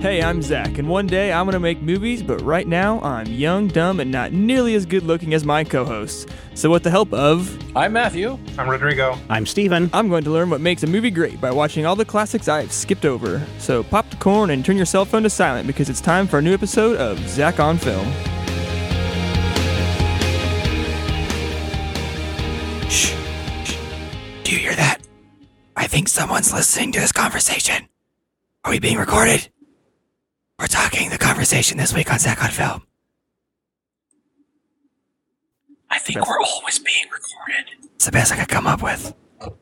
Hey, I'm Zach, and one day I'm gonna make movies, but right now I'm young, dumb, and not nearly as good looking as my co hosts. So, with the help of, I'm Matthew. I'm Rodrigo. I'm Steven. I'm going to learn what makes a movie great by watching all the classics I've skipped over. So, pop the corn and turn your cell phone to silent because it's time for a new episode of Zach on Film. Shh. Shh. Do you hear that? I think someone's listening to this conversation. Are we being recorded? We're talking the conversation this week on Zach on Film. I think we're always being recorded. It's the best I could come up with.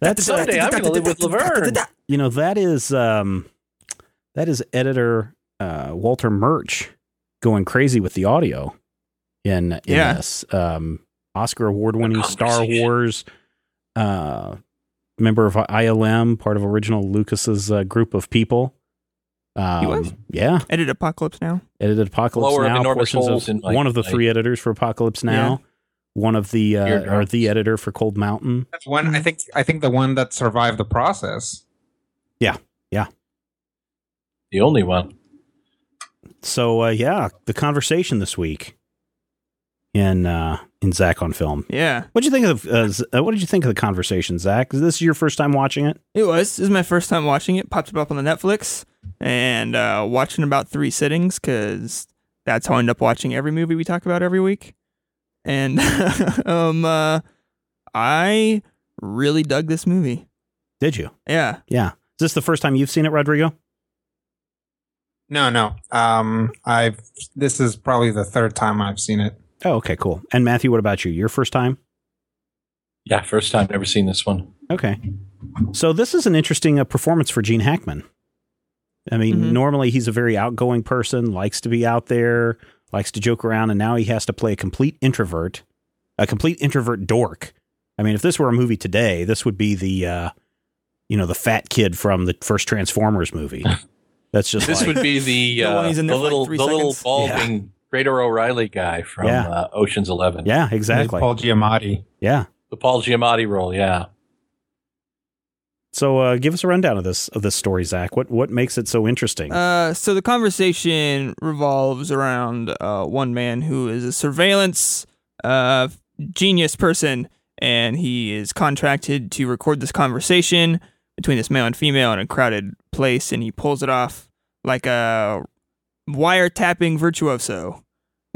That's Someday I'm going to live with Laverne. you know that is um, that is editor uh, Walter Murch going crazy with the audio in, in Yeah. this um, Oscar award winning Star conversation. Wars uh, member of ILM, part of original Lucas's uh, group of people. Um, He was? yeah, Edit Apocalypse Now. edited Apocalypse Blower of Now. enormous portions holes of, in my- one of the my- three editors for Apocalypse Now. One of the uh, or the editor for Cold Mountain. That's one. I think. I think the one that survived the process. Yeah. Yeah. The only one. So uh, yeah, the conversation this week in uh, in Zach on film. Yeah, What did you think of uh, uh, what did you think of the conversation, Zach? Is this your first time watching it? it was. This is my first time watching it. Popped it up on the Netflix and uh, watching about three sittings because that's how I end up watching every movie we talk about every week. And um, uh, I really dug this movie. Did you? Yeah, Yeah. Is this the first time you've seen it, Rodrigo? No, no. Um, I've. This is probably the third time I've seen it. Oh, okay, cool. And Matthew, what about you? Your first time? Yeah, first time ever seen this one. Okay. So this is an interesting uh, performance for Gene Hackman. I mean, Mhm. normally he's a very outgoing person, likes to be out there, likes to joke around, and now he has to play a complete introvert, a complete introvert dork. I mean, if this were a movie today, this would be the, uh, you know, the fat kid from the first Transformers movie. That's just This like, would be the The uh, he's in the there like little three the little seconds. balding Greater O'Reilly guy from Yeah. uh, Ocean's Eleven. yeah, exactly, Paul Giamatti. yeah. The Paul Giamatti role. Yeah. So, uh, give us a rundown of this of this story, Zach. What what makes it so interesting? Uh, so the conversation revolves around uh, one man who is a surveillance uh, genius person, and he is contracted to record this conversation between this male and female in a crowded place, and he pulls it off like a wiretapping virtuoso.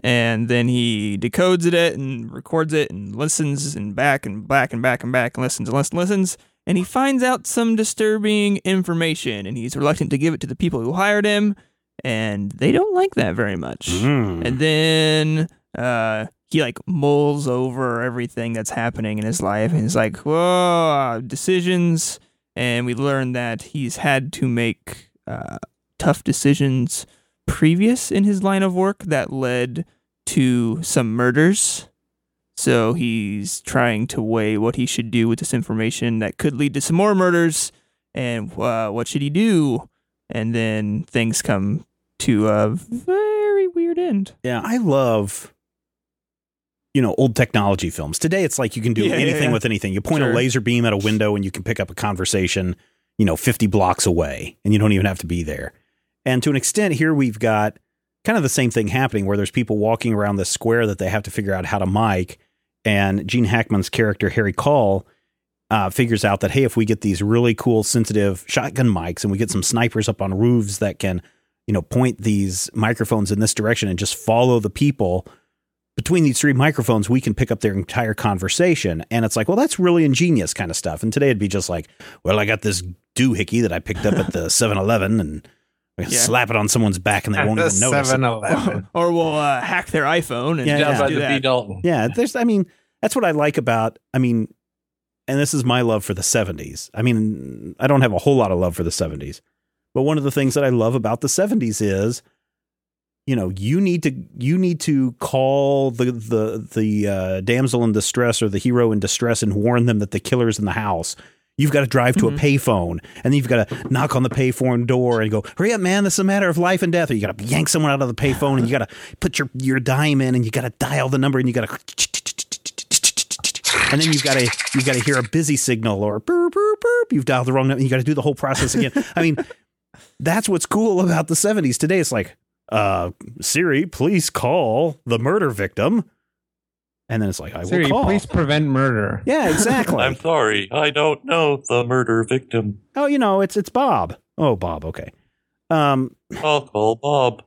And then he decodes it and records it and listens and back and back and back and back and listens and listens and listens. And he finds out some disturbing information and he's reluctant to give it to the people who hired him. And they don't like that very much. Mm. and then uh he like mulls over everything that's happening in his life. And he's like whoa decisions. And we learn that he's had to make uh, tough decisions previous in his line of work that led to some murders so he's trying to weigh what he should do with this information that could lead to some more murders and uh, what should he do and then things come to a very weird end Yeah, I love you know old technology films. Today it's like you can do Yeah, yeah, anything yeah. with anything. You point Sure. a laser beam at a window and you can pick up a conversation, you know, 50 blocks away and you don't even have to be there. And to an extent here we've got kind of the same thing happening where there's people walking around the square that they have to figure out how to mic and Gene Hackman's character Harry Caul uh, figures out that hey, if we get these really cool sensitive shotgun mics and we get some snipers up on roofs that can, you know, point these microphones in this direction and just follow the people between these three microphones, we can pick up their entire conversation. And it's like, well, that's really ingenious kind of stuff. And today it'd be just like, well, I got this doohickey that I picked up at the 7 Eleven and Yeah. Slap it on someone's back and they At won't the even notice. it. 7-Eleven. or we'll uh, hack their iPhone and Yeah, Down just by do that. B Dalton. Yeah, there's. I mean, that's what I like about. I mean, and this is my love for the '70s. I mean, I don't have a whole lot of love for the '70s, but one of the things that I love about the '70s is, you know, you need to you need to call the the the uh, damsel in distress or the hero in distress and warn them that the killer's in the house. You've got to drive to a payphone, and then you've got to knock on the payphone door and go, "Hurry up, man! This is a matter of life and death." Or you got to yank someone out of the payphone, and you got to put your your dime in, and you got to dial the number, and you got to, and then you've got to you've got to hear a busy signal or burp burp burp. You've dialed the wrong number, and you got to do the whole process again. I mean, that's what's cool about the '70s. Today, it's like, uh, Siri, please call the murder victim, and then it's like, I will Siri, call. please prevent murder. Yeah, exactly. I'm sorry. I don't know the murder victim. Oh, you know, it's it's Bob. Oh, Bob. Okay. Um. I'll call Bob.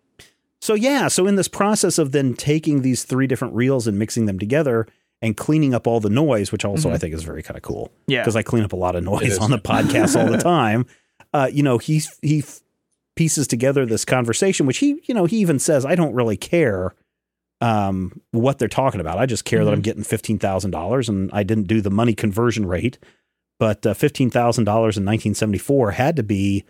So yeah. So in this process of then taking these three different reels and mixing them together and cleaning up all the noise, which also I think is very kind of cool Yeah. because I clean up a lot of noise on the podcast all the time. Uh, you know, he he pieces together this conversation, which he you know he even says, I don't really care um, what they're talking about. I just care that I'm getting fifteen thousand dollars, and I didn't do the money conversion rate. But uh, fifteen thousand dollars in 1974 had to be,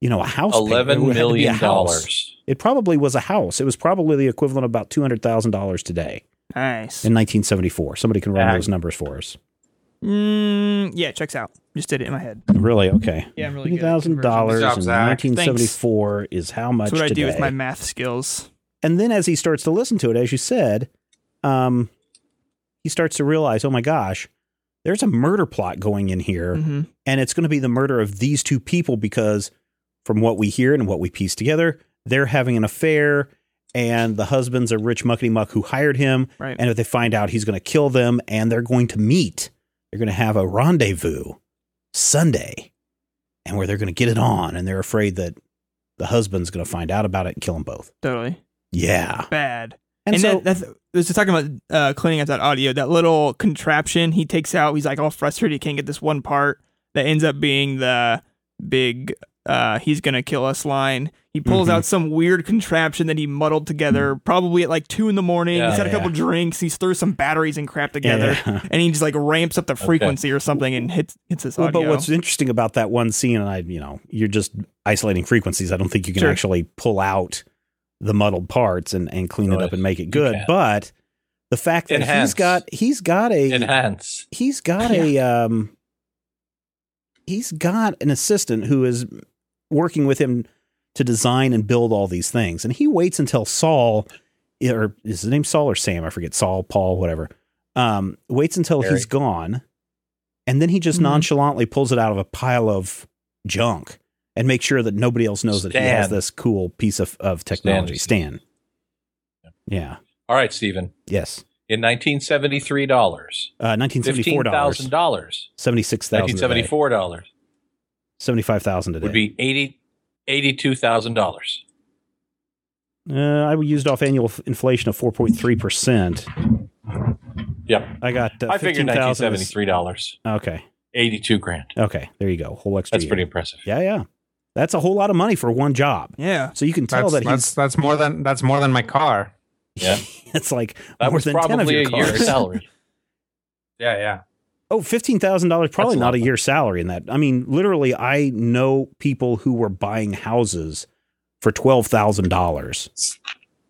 you know, a house. payment. Eleven had to be a million dollars. It probably was a house. It was probably the equivalent of about two hundred thousand dollars today Nice. in 1974. Somebody can run those numbers for us. Mm, yeah, checks out. Just did it in my head. Really? Okay. Yeah, I'm really Fifty good at thousand dollars in Good job, 1974 is how much That's what I do with my math skills. And then as he starts to listen to it, as you said, um, he starts to realize, oh my gosh, there's a murder plot going in here, hmm and it's going to be the murder of these two people because, from what we hear and what we piece together, they're having an affair, and the husband's a rich muckety muck who hired him, Right. and if they find out, he's going to kill them, and they're going to meet. They're going to have a rendezvous Sunday, and where they're going to get it on, and they're afraid that the husband's going to find out about it and kill them both. totally. Yeah, Bad. and, And, so that, that's, this is talking about uh, cleaning up that audio. That little contraption he takes out. He's like all frustrated. He can't get this one part that ends up being the big uh, "he's gonna kill us" line. He pulls Mhm. out some weird contraption that he muddled together, probably at like two in the morning. Yeah. he's had a Yeah. couple drinks. He's throws some batteries and crap together, Yeah. and he just like ramps up the frequency or something and hits hits this Well, audio. but what's interesting about that one scene, and I, you know, you're just isolating frequencies. I don't think you can Sure. actually pull out the muddled parts and, and clean it up and make it good. But the fact that he's got he's got a Enhance. he's got a um he's got an assistant who is working with him to design and build all these things, and he waits until Saul or is his name Saul or Sam? I forget. Saul, Paul, whatever. Um, waits until Harry. he's gone, and then he just Mhm. nonchalantly pulls it out of a pile of junk and make sure that nobody else knows that he has this cool piece of, of technology. Stan. Yeah. All right, Stephen. Yes. In 1973 dollars, Uh, nineteen seventy fifteen four dollars. thousand dollars, Seventy six thousand. nineteen seventy four dollars Seventy five thousand today. would be eighty eighty two thousand dollars. Uh, I used off annual f- inflation of 4.3%. Yep, I got uh, I figured 15,000 nineteen is- seventy three dollars, Okay. eighty two grand. Okay. There you go. Whole extra That's year. pretty impressive. Yeah, yeah. That's a whole lot of money for one job. yeah, So you can tell That's, that that's that's more than that's more than my car. Yeah, it's like that more was than 10 of probably your a year's cars. salary. Yeah, yeah. Oh, $15,000 probably That's not lot a of year's salary in that. I mean, literally I know people who were buying houses for $12,000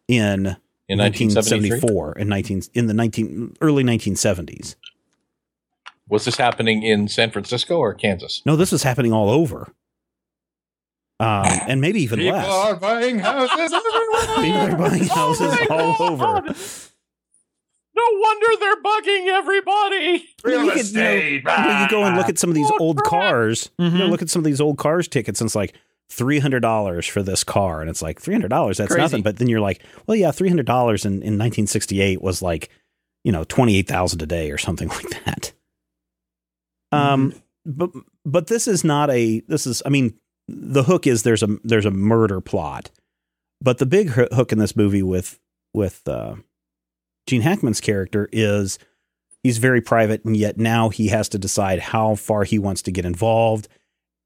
in In 1974 and 19 in the 19 early 1970s. was this happening in San Francisco or Kansas? No, this was happening all over. Um, and maybe even People less. are buying houses everywhere. People are buying houses all over. No wonder they're bugging everybody. Real you, could, you, know, estate. you know, go and look at some of these Oh, old crap. cars. You know, Mhm. look at some of these old cars tickets, and it's like three hundred dollars for this car, and it's like three hundred dollars. That's Crazy. nothing. But then you're like, well, yeah, three hundred dollars in in 1968 was like, you know, twenty eight thousand a day or something like that. Um, but but this is not a. This is. I mean, the hook is there's a there's a murder plot, but the big hook in this movie with with uh, Gene Hackman's character is he's very private and yet now he has to decide how far he wants to get involved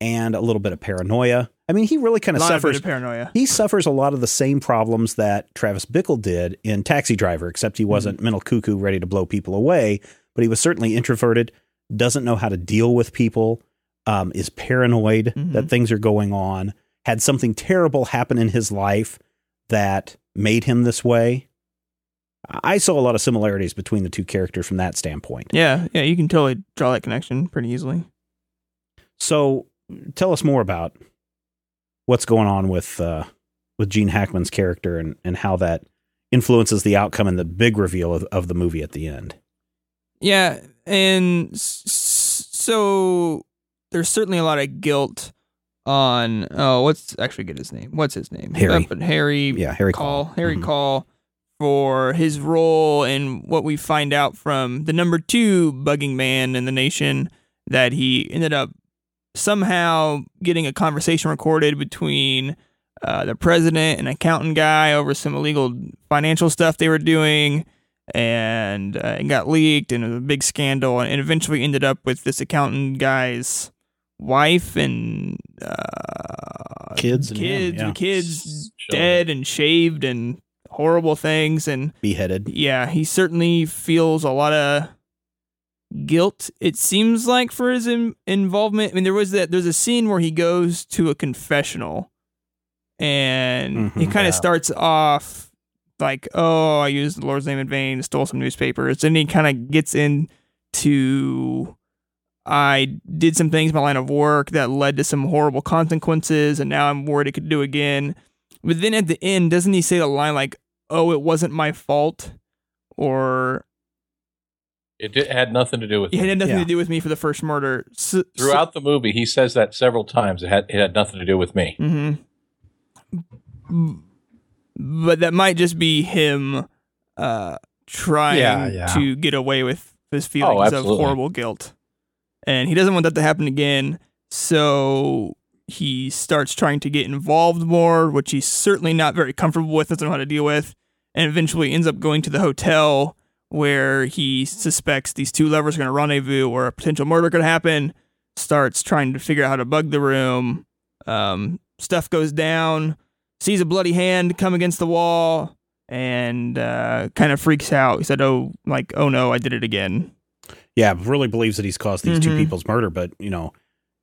and a little bit of paranoia I mean, he really kind of lot of bit suffers. of paranoia. he suffers a lot of the same problems that Travis Bickle did in Taxi Driver, except he wasn't mental cuckoo ready to blow people away, but he was certainly introverted, doesn't know how to deal with people, um, is paranoid Mhm. that things are going on, had something terrible happen in his life that made him this way. I saw a lot of similarities between the two characters from that standpoint. Yeah, yeah, you can totally draw that connection pretty easily. So tell us more about what's going on with uh, with Gene Hackman's character and, and how that influences the outcome and the big reveal of, of the movie at the end. Yeah, and so there's certainly a lot of guilt on oh, what's actually get his name? What's his name? Harry. Uh, but Harry Yeah, Harry Caul, Caul. Harry Mhm. Caul for his role in what we find out from the number two bugging man in the nation that he ended up somehow getting a conversation recorded between uh, the president and accountant guy over some illegal financial stuff they were doing and uh, it got leaked and it was a big scandal and eventually ended up with this accountant guy's wife and uh, Kids and him, kids yeah. kids Children. dead and shaved and horrible things and Beheaded. yeah he certainly feels a lot of guilt it seems like for his in- involvement i mean there was that there's a scene where he goes to a confessional and he Mhm. kind Yeah. of starts off like oh i used the lord's name in vain stole some newspapers and he kind of gets into i did some things in my line of work that led to some horrible consequences and now i'm worried it could do again but then at the end doesn't he say the line like oh it wasn't my fault or It did, had nothing to do with it me. had nothing Yeah. to do with me for the first murder so, Throughout the movie, he says that several times. It had it had nothing to do with me. hmm But that might just be him uh, trying Yeah, yeah. to get away with his feelings of horrible guilt. And he doesn't want that to happen again. So he starts trying to get involved more, which he's certainly not very comfortable with, doesn't know how to deal with, and eventually ends up going to the hotel where he suspects these two lovers are going to rendezvous or a potential murder could happen. Starts trying to figure out how to bug the room. Um, stuff goes down, sees a bloody hand come against the wall, and uh, kind of freaks out. He said, "Oh, like, oh no, I did it again." Yeah, really believes that he's caused these two Mhm. people's murder, but you know,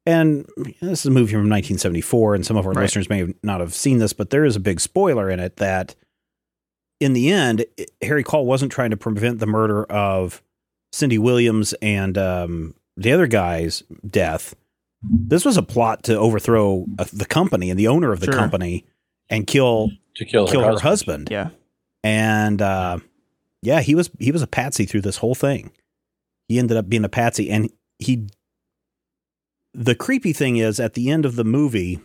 and this is a movie from 1974, and some of our Right. listeners may have not have seen this, but there is a big spoiler in it that in the end, it- Harry Caul wasn't trying to prevent the murder of Cindy Williams and um, the other guy's death. This was a plot to overthrow uh, the company and the owner of the Sure. company and kill To kill, kill her, her husband. Yeah, And uh, yeah, he was he was a patsy through this whole thing. He ended up being a patsy, and he. The creepy thing is, at the end of the movie,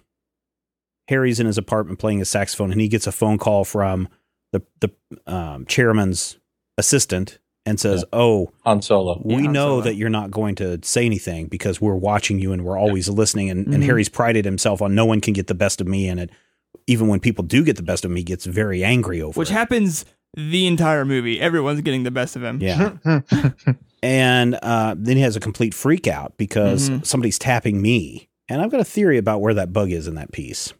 Harry's in his apartment playing his saxophone, and he gets a phone call from the the um, chairman's assistant and says, "Oh, Han Solo. we Yeah, know Solo. that you're not going to say anything because we're watching you and we're always listening." And, and Mhm. Harry's prided himself on no one can get the best of me, and it even when people do get the best of me, gets very angry over which it. happens the entire movie. Everyone's getting the best of him. Yeah. and uh, then he has a complete freak out because Mhm. somebody's tapping me. And I've got a theory about where that bug is in that piece.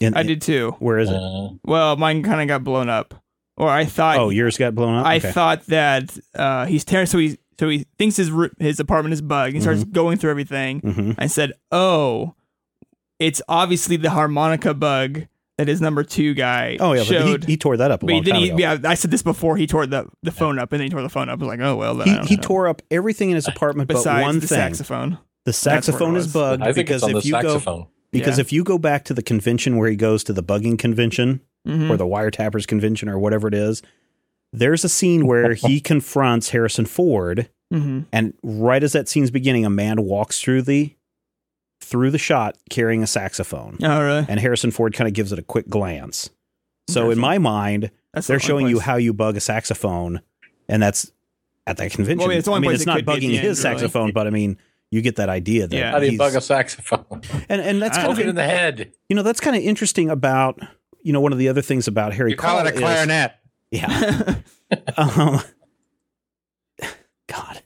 In- I did too. Where is it? Uh, Well, mine kind of got blown up, or I thought. oh, yours got blown up. I Okay. thought that uh, he's tearing. So he so he thinks his his apartment is bugged. He starts going through everything. Mhm. I said, "Oh, it's obviously the harmonica bug that his number two guy Oh yeah, but showed." he, he tore that up a But long then time he, ago. yeah, I said this before. He tore the, the phone up, and then he tore the phone up. I was like, oh well. Then He, he know. tore up everything in his apartment but besides one the thing. saxophone. The That's where it saxophone is bugged I think because it's on the if you go because Yeah. if you go back to the convention where he goes to the bugging convention Mhm. or the wiretappers convention or whatever it is, there's a scene where he confronts Harrison Ford Mhm. And right as that scene's beginning, a man walks through the through the shot carrying a saxophone, Oh really? and Harrison Ford kind of gives it a quick glance. So in my mind, That's they're only showing you how you bug a saxophone, and that's at that convention. Well, I mean, it's I mean, it's not could be at bugging his end, really. saxophone, but I mean, you get that idea that Yeah. How do you bug a saxophone? and and that's I kind Poke it in of the head. you know that's kind of interesting about you know one of the other things about Harry You call it a Caul is- clarinet. yeah. um, God,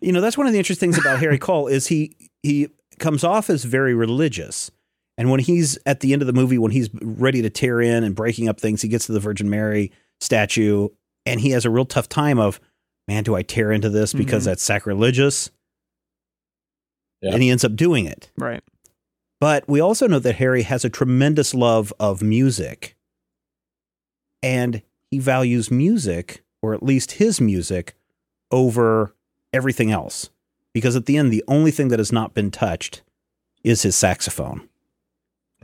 you know that's one of the interesting things about Harry Caul is he he comes off as very religious, And when he's at the end of the movie, when he's ready to tear in and breaking up things, he gets to the Virgin Mary statue and he has a real tough time of, man, do I tear into this because Mhm. that's sacrilegious? Yeah. And he ends up doing it. Right. But we also know that Harry has a tremendous love of music. And he values music, or at least his music, over everything else. Because at the end, the only thing that has not been touched is his saxophone.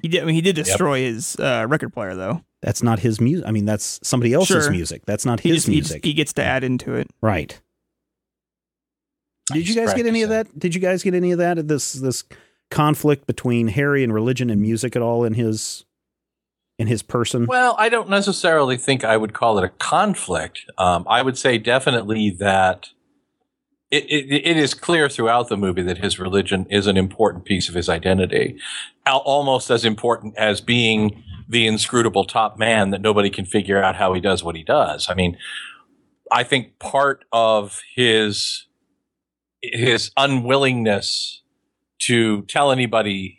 He did. I mean, he did destroy his uh, record player though. That's not his music. I mean, that's somebody else's Sure. music. That's not He his just, he, music. just, he gets to add into it. right. Did you guys get any of that? Did you guys get any of that? This this conflict between Harry and religion and music at all in his in his person? Well, I don't necessarily think I would call it a conflict. Um, I would say definitely that it, it, it is clear throughout the movie that his religion is an important piece of his identity, almost as important as being the inscrutable top man that nobody can figure out how he does what he does. I mean, I think part of his his unwillingness to tell anybody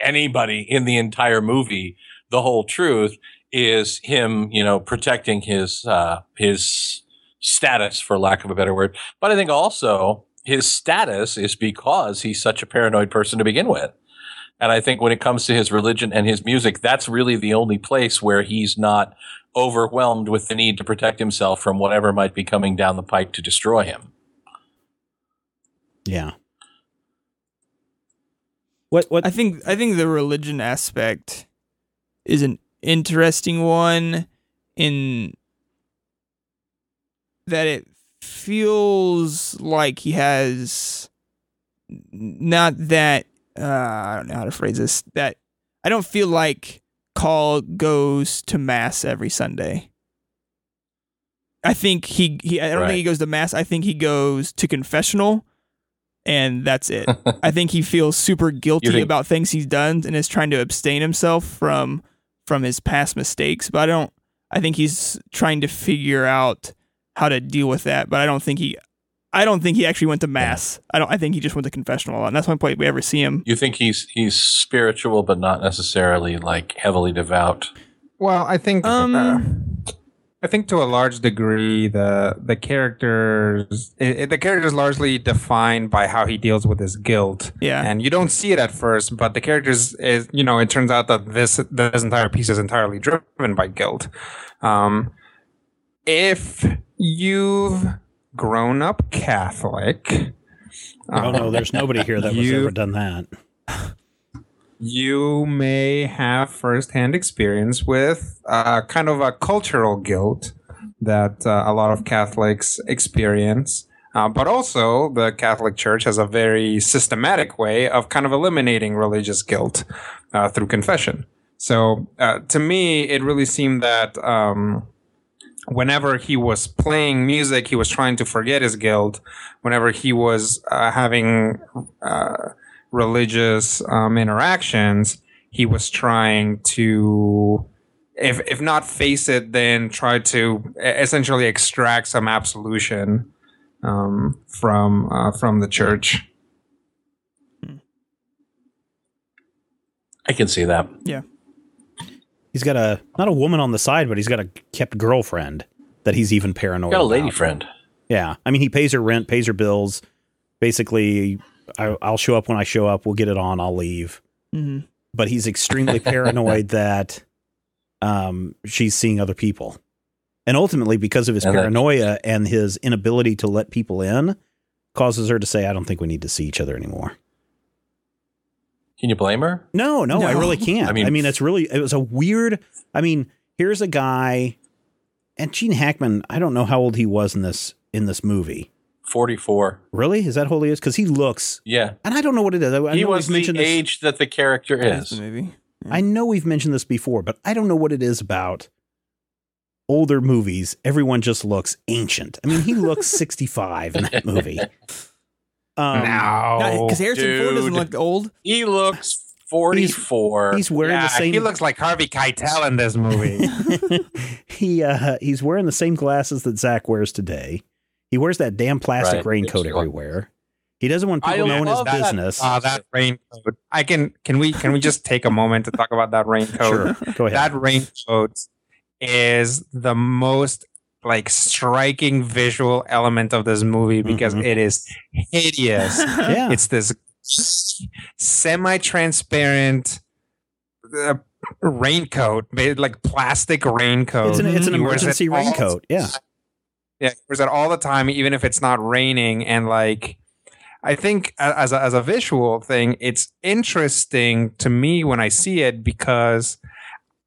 anybody in the entire movie the whole truth is him, you know, protecting his uh, his status, for lack of a better word. But I think also his status is because he's such a paranoid person to begin with. And I think when it comes to his religion and his music, that's really the only place where he's not overwhelmed with the need to protect himself from whatever might be coming down the pike to destroy him. Yeah. What what I think I think the religion aspect is an interesting one in that it feels like he has not that uh, I don't know how to phrase this that I don't feel like Caul goes to mass every Sunday. I think he, he I don't Right. think he goes to mass. I think he goes to confessional and that's it. I think he feels super guilty think- about things he's done and is trying to abstain himself from from his past mistakes. But I don't. I think he's trying to figure out how to deal with that. But I don't think he. I don't think he actually went to mass. I don't. I think he just went to confessional, and that's one point we ever see him. You think he's he's spiritual, but not necessarily like heavily devout. Well, I think Um, uh, I think to a large degree the the characters i i- the character is largely defined by how he deals with his guilt. Yeah. and you don't see it at first, but the characters is you know it turns out that this this entire piece is entirely driven by guilt. Um, if you've grown up Catholic, Oh no, there's nobody here that was You- ever done that. you may have firsthand experience with uh, kind of a cultural guilt that uh, a lot of Catholics experience. Uh, but also, the Catholic Church has a very systematic way of kind of eliminating religious guilt uh, through confession. So, uh, to me, it really seemed that um, whenever he was playing music, he was trying to forget his guilt. Whenever he was uh, having uh, religious um, interactions, he was trying to, if if not face it, then try to essentially extract some absolution um, from uh, from the church. I can see that. Yeah. He's got a not a woman on the side, but he's got a kept girlfriend that he's even paranoid. Got a lady about. friend. Yeah, I mean, he pays her rent, pays her bills. Basically, I, I'll show up when I show up. We'll get it on. I'll leave. hmm But he's extremely paranoid that um, she's seeing other people, and ultimately, because of his And that- paranoia and his inability to let people in, causes her to say, "I don't think we need to see each other anymore." Can you blame her? No, no, I really can't. I mean, I mean, mean- it's really it was a weird. I mean, here's a guy, and Gene Hackman. I don't know how old he was in this in this movie. 44. Really, is that how old he is? Because he looks, Yeah. and I don't know what it is. I, I he know was we've the this. age that the character is. the movie. I know we've mentioned this before, but I don't know what it is about older movies. Everyone just looks ancient. I mean, he looks 65 in that movie. Um, no, Because Harrison Ford doesn't look old. He looks 44. He's wearing yeah, the same. he looks like Harvey Keitel in this movie. he uh, he's wearing the same glasses that Zach wears today. He wears that damn plastic Right. raincoat Yes, you are. everywhere. He doesn't want people I knowing his that. business. Ah, that raincoat. I can can we can we just take a moment to talk about that raincoat? sure, go ahead. That raincoat is the most like striking visual element of this movie because Mhm. it is hideous. yeah, It's this semi-transparent uh, raincoat, made like plastic raincoat. it's an it's an He wears it emergency all- raincoat. Yeah, Yeah, he wears it all the time, even if it's not raining. And like, I think as a, as a visual thing, it's interesting to me when I see it because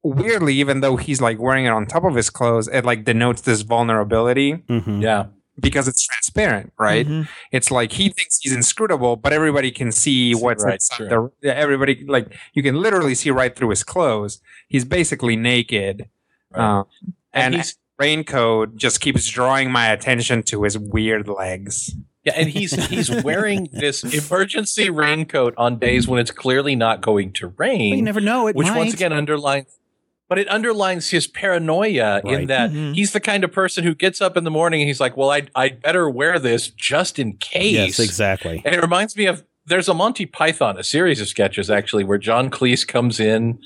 weirdly, even though he's like wearing it on top of his clothes, it like denotes this vulnerability hmm Yeah. because it's transparent, right? Mhm. It's like he thinks he's inscrutable, but everybody can see See what's right inside through. the. Everybody like you can literally see right through his clothes. He's basically naked. Right. Uh, And, and raincoat just keeps drawing my attention to his weird legs. yeah, and he's he's wearing this emergency raincoat on days when it's clearly not going to rain. you never know. It which might. once again underlines but it underlines his paranoia in Right. that Mhm. he's the kind of person who gets up in the morning and he's like, "Well, I I better wear this just in case." yes, exactly. And it reminds me of there's a Monty Python, a series of sketches actually, where John Cleese comes in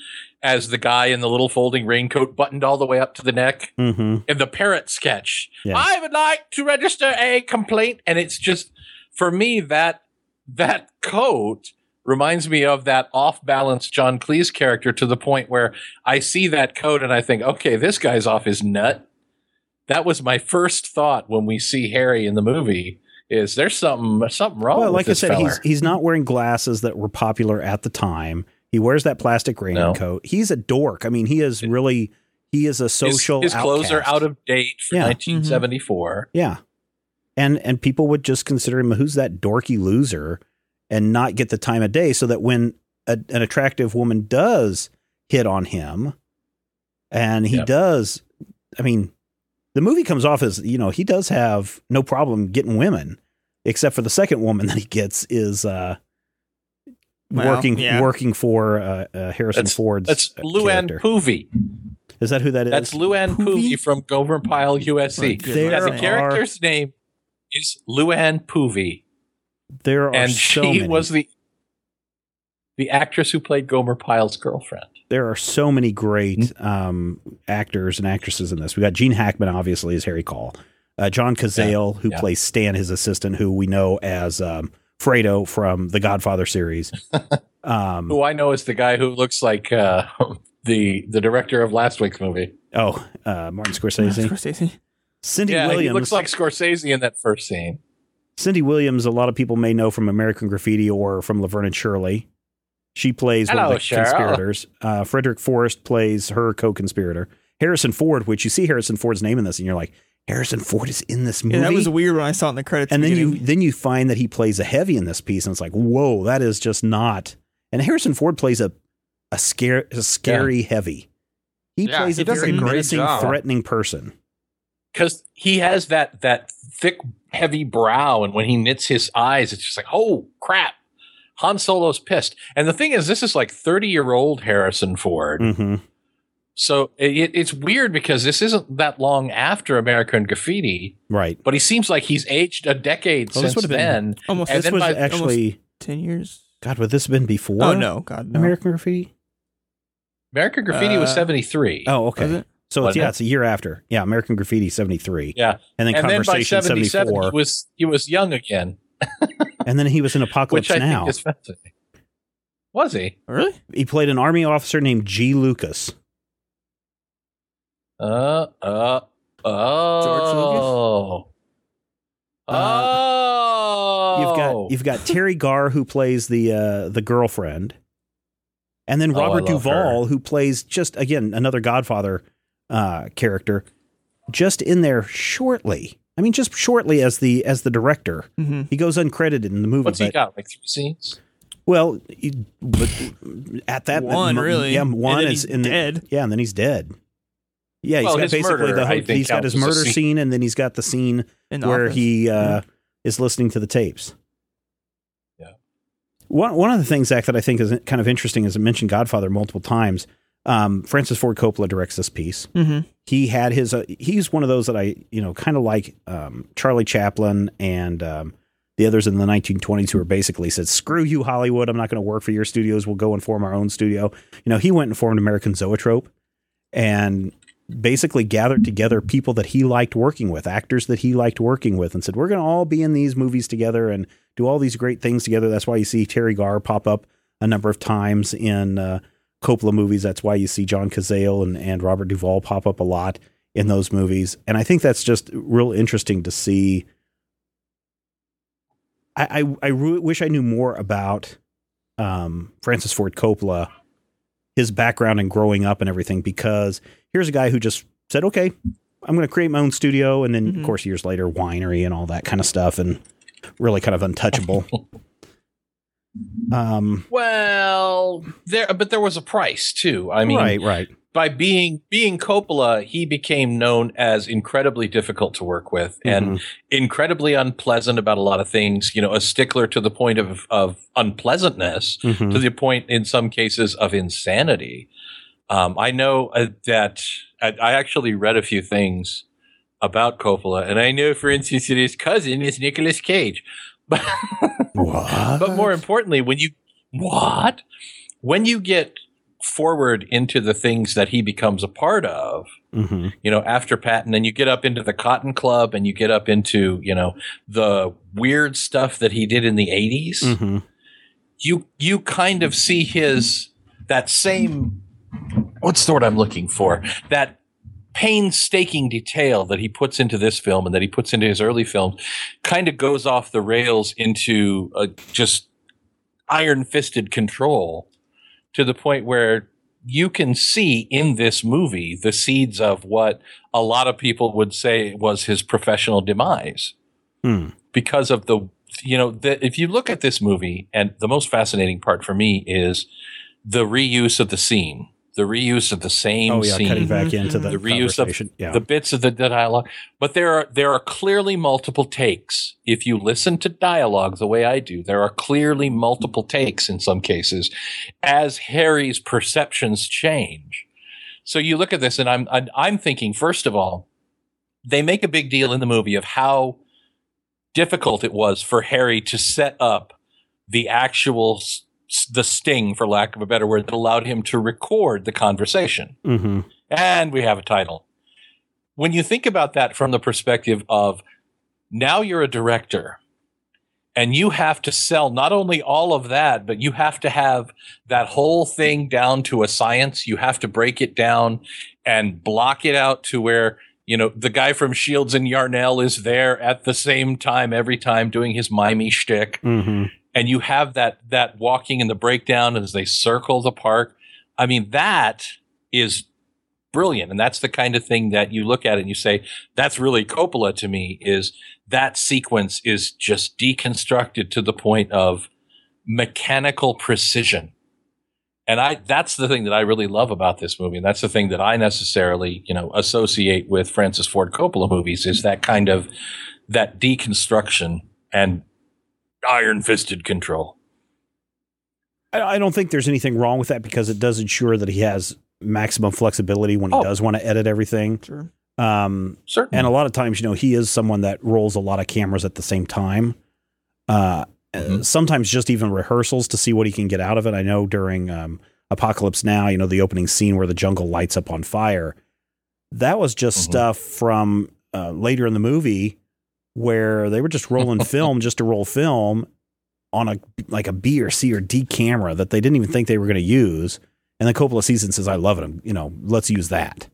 as the guy in the little folding raincoat buttoned all the way up to the neck hmm in the parrot sketch. Yeah. I would like to register a complaint, and it's just for me that that coat reminds me of that off balance John Cleese character to the point where I see that coat and I think, okay, this guy's off his nut. That was my first thought when we see Harry in the movie. Is there something something wrong? Well, like I said, feller? he's he's not wearing glasses that were popular at the time. He wears that plastic raincoat. He's a dork. I mean, he is really he is a social. His, clothes are out of date for Yeah. Mm-hmm. 1974. Yeah. And and people would just consider him who's that dorky loser and not get the time of day so that when a, an attractive woman does hit on him and he Yep. does I mean the movie comes off as you know he does have no problem getting women except for the second woman that he gets is uh Well, working yeah. working for uh, uh, Harrison That's- Ford's That's uh, Luann character. Poovey. Is that who that is? That's Luann Poovey? Poovey from Gomer Pyle, USC. Like, good There yeah, the luck. character's name is Luann Poovey, there are and so she many. was the the actress who played Gomer Pyle's girlfriend. there are so many great Mm-hmm. um, actors and actresses in this. We got Gene Hackman, obviously, as Harry Caul. Uh, John Cazale, who yeah. plays Stan, his assistant, who we know as um, Fredo from the Godfather series. Um, Who I know is the guy who looks like uh, the the director of last week's movie. oh, uh, Martin Scorsese. Scorsese. Cindy yeah, he Williams. looks like Scorsese in that first scene. Cindy Williams, a lot of people may know from American Graffiti or from Laverne and Shirley. She plays one of the Cheryl. conspirators. Uh, Frederick Forrest plays her co-conspirator. Harrison Ford, which you see Harrison Ford's name in this, and you're like, Harrison Ford is in this movie. Yeah, that was weird when I saw it in the credits. and then you then you find that he plays a heavy in this piece, and it's like, whoa, that is just not. And Harrison Ford plays a a scare a scary heavy. He Yeah, plays he a does a very menacing, job. threatening person. because he has that that thick, heavy brow, and when he knits his eyes, it's just like, oh crap, Han Solo's pissed. And the thing is, this is like thirty year old Harrison Ford, hmm so it, it's weird because this isn't that long after American Graffiti, Right. but he seems like he's aged a decade this since would've been- then. almost and This then was by- actually ten years. God. Would this have been before? Oh no, God, no. American Graffiti. American Graffiti was Uh, seventy three. Oh, Was okay. It? So it's, Wasn't yeah, it? it's a year after. Yeah, American Graffiti seventy three. Yeah. and then and Conversation seventy seventy seven, four, he was he was young again, and then he was in Apocalypse which I Now. think is fascinating. Was he? Really? he played an army officer named G. Lucas. Uh, uh, oh. Oh. You've got you've got Teri Garr who plays the uh, the girlfriend, and then Oh, Robert love Duvall her. who plays just again another Godfather uh, character, just in there shortly. I mean, just shortly as the as the director. Mm-hmm. He goes uncredited in the movie. What's he got? Like three scenes? Well, he- but at that One, mo- really. yeah, And one then is he's in the- dead. yeah, and then he's dead. Yeah, he's Well, got basically murder, the think, he's got his counts as a murder scene. scene, and then he's got the scene the where office. he uh, is listening to the tapes. Yeah. One one of the things, Zach, that I think is kind of interesting is I mentioned Godfather multiple times. Um, Francis Ford Coppola directs this piece. Mm-hmm. He had his. Uh, he's one of those that I you know kind of like um, Charlie Chaplin and um, the others in the 1920s who were basically said, "Screw you, Hollywood! I'm not going to work for your studios. We'll go and form our own studio." You know, he went and formed American Zoetrope, and basically gathered together people that he liked working with, actors that he liked working with, and said, "We're going to all be in these movies together and do all these great things together." That's why you see Teri Garr pop up a number of times in uh, Coppola movies. That's why you see John Cazale and, and Robert Duvall pop up a lot in those movies, and I think that's just real interesting to see. I I, I re- wish I knew more about um, Francis Ford Coppola, his background and growing up and everything, because here's a guy who just said, "Okay, I'm going to create my own studio," and then Mhm. of course years later, winery and all that kind of stuff, and really kind of untouchable. um, Well, there, but there was a price too. I mean, right, right, by being being Coppola, he became known as incredibly difficult to work with and incredibly unpleasant about a lot of things. You know, a stickler to the point of of unpleasantness, Mhm. to the point in some cases of insanity. Um, I know uh, that I, I actually read a few things about Coppola, and I know, for instance, that his cousin is Nicolas Cage. But what? but more importantly, when you what when you get forward into the things that he becomes a part of, Mhm. you know, after Patton, and you get up into the Cotton Club, and you get up into you know the weird stuff that he did in the 80s Mhm. you you kind of see his that same what's the word I'm looking for that painstaking detail that he puts into this film and that he puts into his early films kind of goes off the rails into a just iron fisted control to the point where you can see in this movie the seeds of what a lot of people would say was his professional demise Hmm. because of the you know the, if you look at this movie and the most fascinating part for me is the reuse of the scene the reuse of the same Oh yeah, scene. cutting back mm-hmm. into the, the reuse of conversation. yeah. the bits of the, the dialogue. But there are there are clearly multiple takes. If you listen to dialogue the way i do there are clearly multiple takes in some cases as harry's perceptions change. So you look at this and i'm i'm, I'm thinking first of all they make a big deal in the movie of how difficult it was for harry to set up the actual s- s- the sting for lack of a better word that allowed him to record the conversation hmm and we have a title. When you think about that from the perspective of now you're a director and you have to sell not only all of that, but you have to have that whole thing down to a science. You have to break it down and block it out to where, you know, the guy from Shields and Yarnell is there at the same time every time doing his mimey shtick hmm and you have that that walking in the breakdown as they circle the park. I mean, that is brilliant, and that's the kind of thing that you look at and you say, "That's really Coppola." To me, is that sequence is just deconstructed to the point of mechanical precision. And I that's the thing that I really love about this movie. And that's the thing that I necessarily, you know, associate with Francis Ford Coppola movies is that kind of that deconstruction and iron fisted control. I, I don't think there's anything wrong with that because it does ensure that he has maximum flexibility when he Oh. does want to edit everything. Sure. Um, Certainly. and a lot of times, you know, he is someone that rolls a lot of cameras at the same time. Uh, Mhm. Sometimes just even rehearsals to see what he can get out of it. I know during um, Apocalypse Now, you know, the opening scene where the jungle lights up on fire. That was just Mhm. stuff from uh, later in the movie where they were just rolling film just to roll film on a like a B or C or D camera that they didn't even think they were going to use. And then Coppola sees it and says, "I love it. You know, let's use that."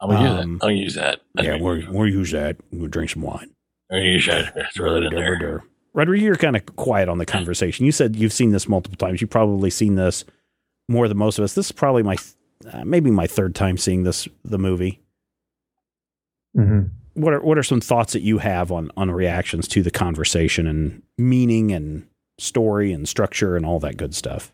I'm gonna use um, that. I'll use that. Yeah, we'll, we'll use that. We'll drink some wine. I'll use that. Throw that in there. Roderick, you're kind of quiet on the conversation. You said you've seen this multiple times. You've probably seen this more than most of us. This is probably my uh, maybe my third time seeing this the movie. Mhm. What are what are some thoughts that you have on on reactions to the conversation and meaning and story and structure and all that good stuff?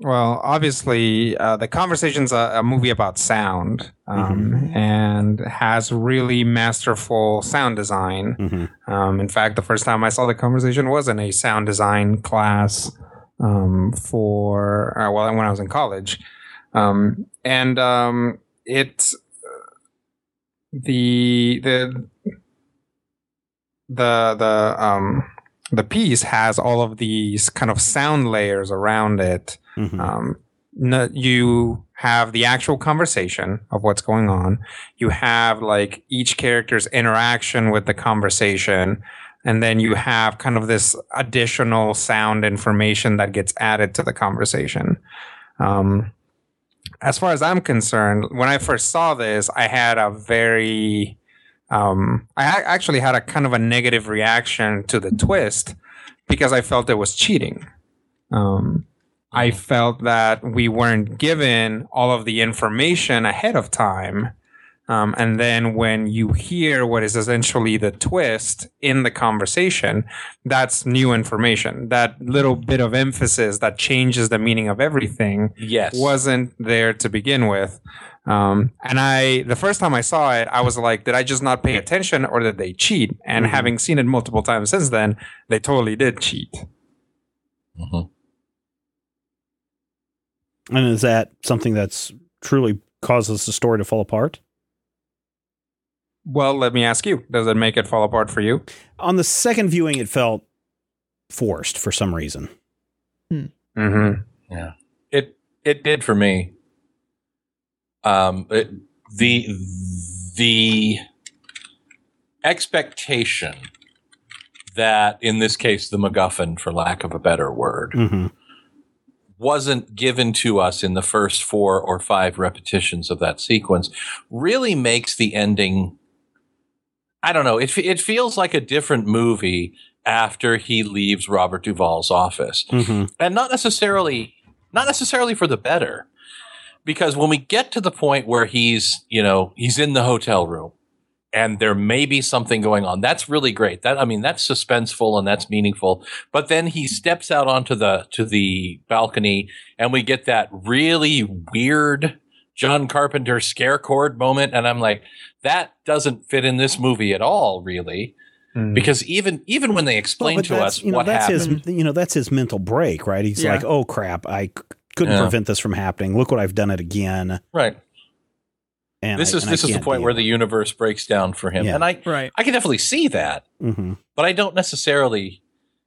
Well, obviously, uh, the conversation's a, a movie about sound um, and has really masterful sound design. Mm-hmm. Um, in fact, the first time I saw the conversation was in a sound design class um, for uh, well when I was in college, um, and um, it the the the the um the piece has all of these kind of sound layers around it. Mhm. Um, no, you have the actual conversation of what's going on. You have like each character's interaction with the conversation. And then you have kind of this additional sound information that gets added to the conversation. Um, as far as I'm concerned, when I first saw this, I had a very, um, I actually had a kind of a negative reaction to the twist because I felt it was cheating. Um, I felt that we weren't given all of the information ahead of time. Um, and then when you hear what is essentially the twist in the conversation, that's new information. That little bit of emphasis that changes the meaning of everything Yes. wasn't there to begin with. Um, and I, the first time I saw it, I was like, did I just not pay attention or did they cheat? And having seen it multiple times since then, they totally did cheat. Mhm. And is that something that's truly causes the story to fall apart? Well, let me ask you, does it make it fall apart for you? On the second viewing, it felt forced for some reason. Mm-hmm. Yeah. It it did for me. Um it, the the expectation that in this case the MacGuffin, for lack of a better word, Mm-hmm. wasn't given to us in the first four or five repetitions of that sequence really makes the ending I don't know, it, it feels like a different movie after he leaves Robert Duvall's office. Mm-hmm. and not necessarily not necessarily for the better because when we get to the point where he's you know he's in the hotel room and there may be something going on that's really great. That i mean that's suspenseful and that's meaningful. But then he steps out onto the to the balcony and we get that really weird john carpenter scare chord moment and i'm like that doesn't fit in this movie at all really because even even when they explain Well, to that's, us you know, what that's happened his, you know, that's his mental break, right? He's Yeah. like, oh crap, I couldn't Yeah. prevent this from happening. Look what I've done it again. right And this I- is and this is the point deal. where the universe breaks down for him Yeah. and i Right. i can definitely see that Mhm. but i don't necessarily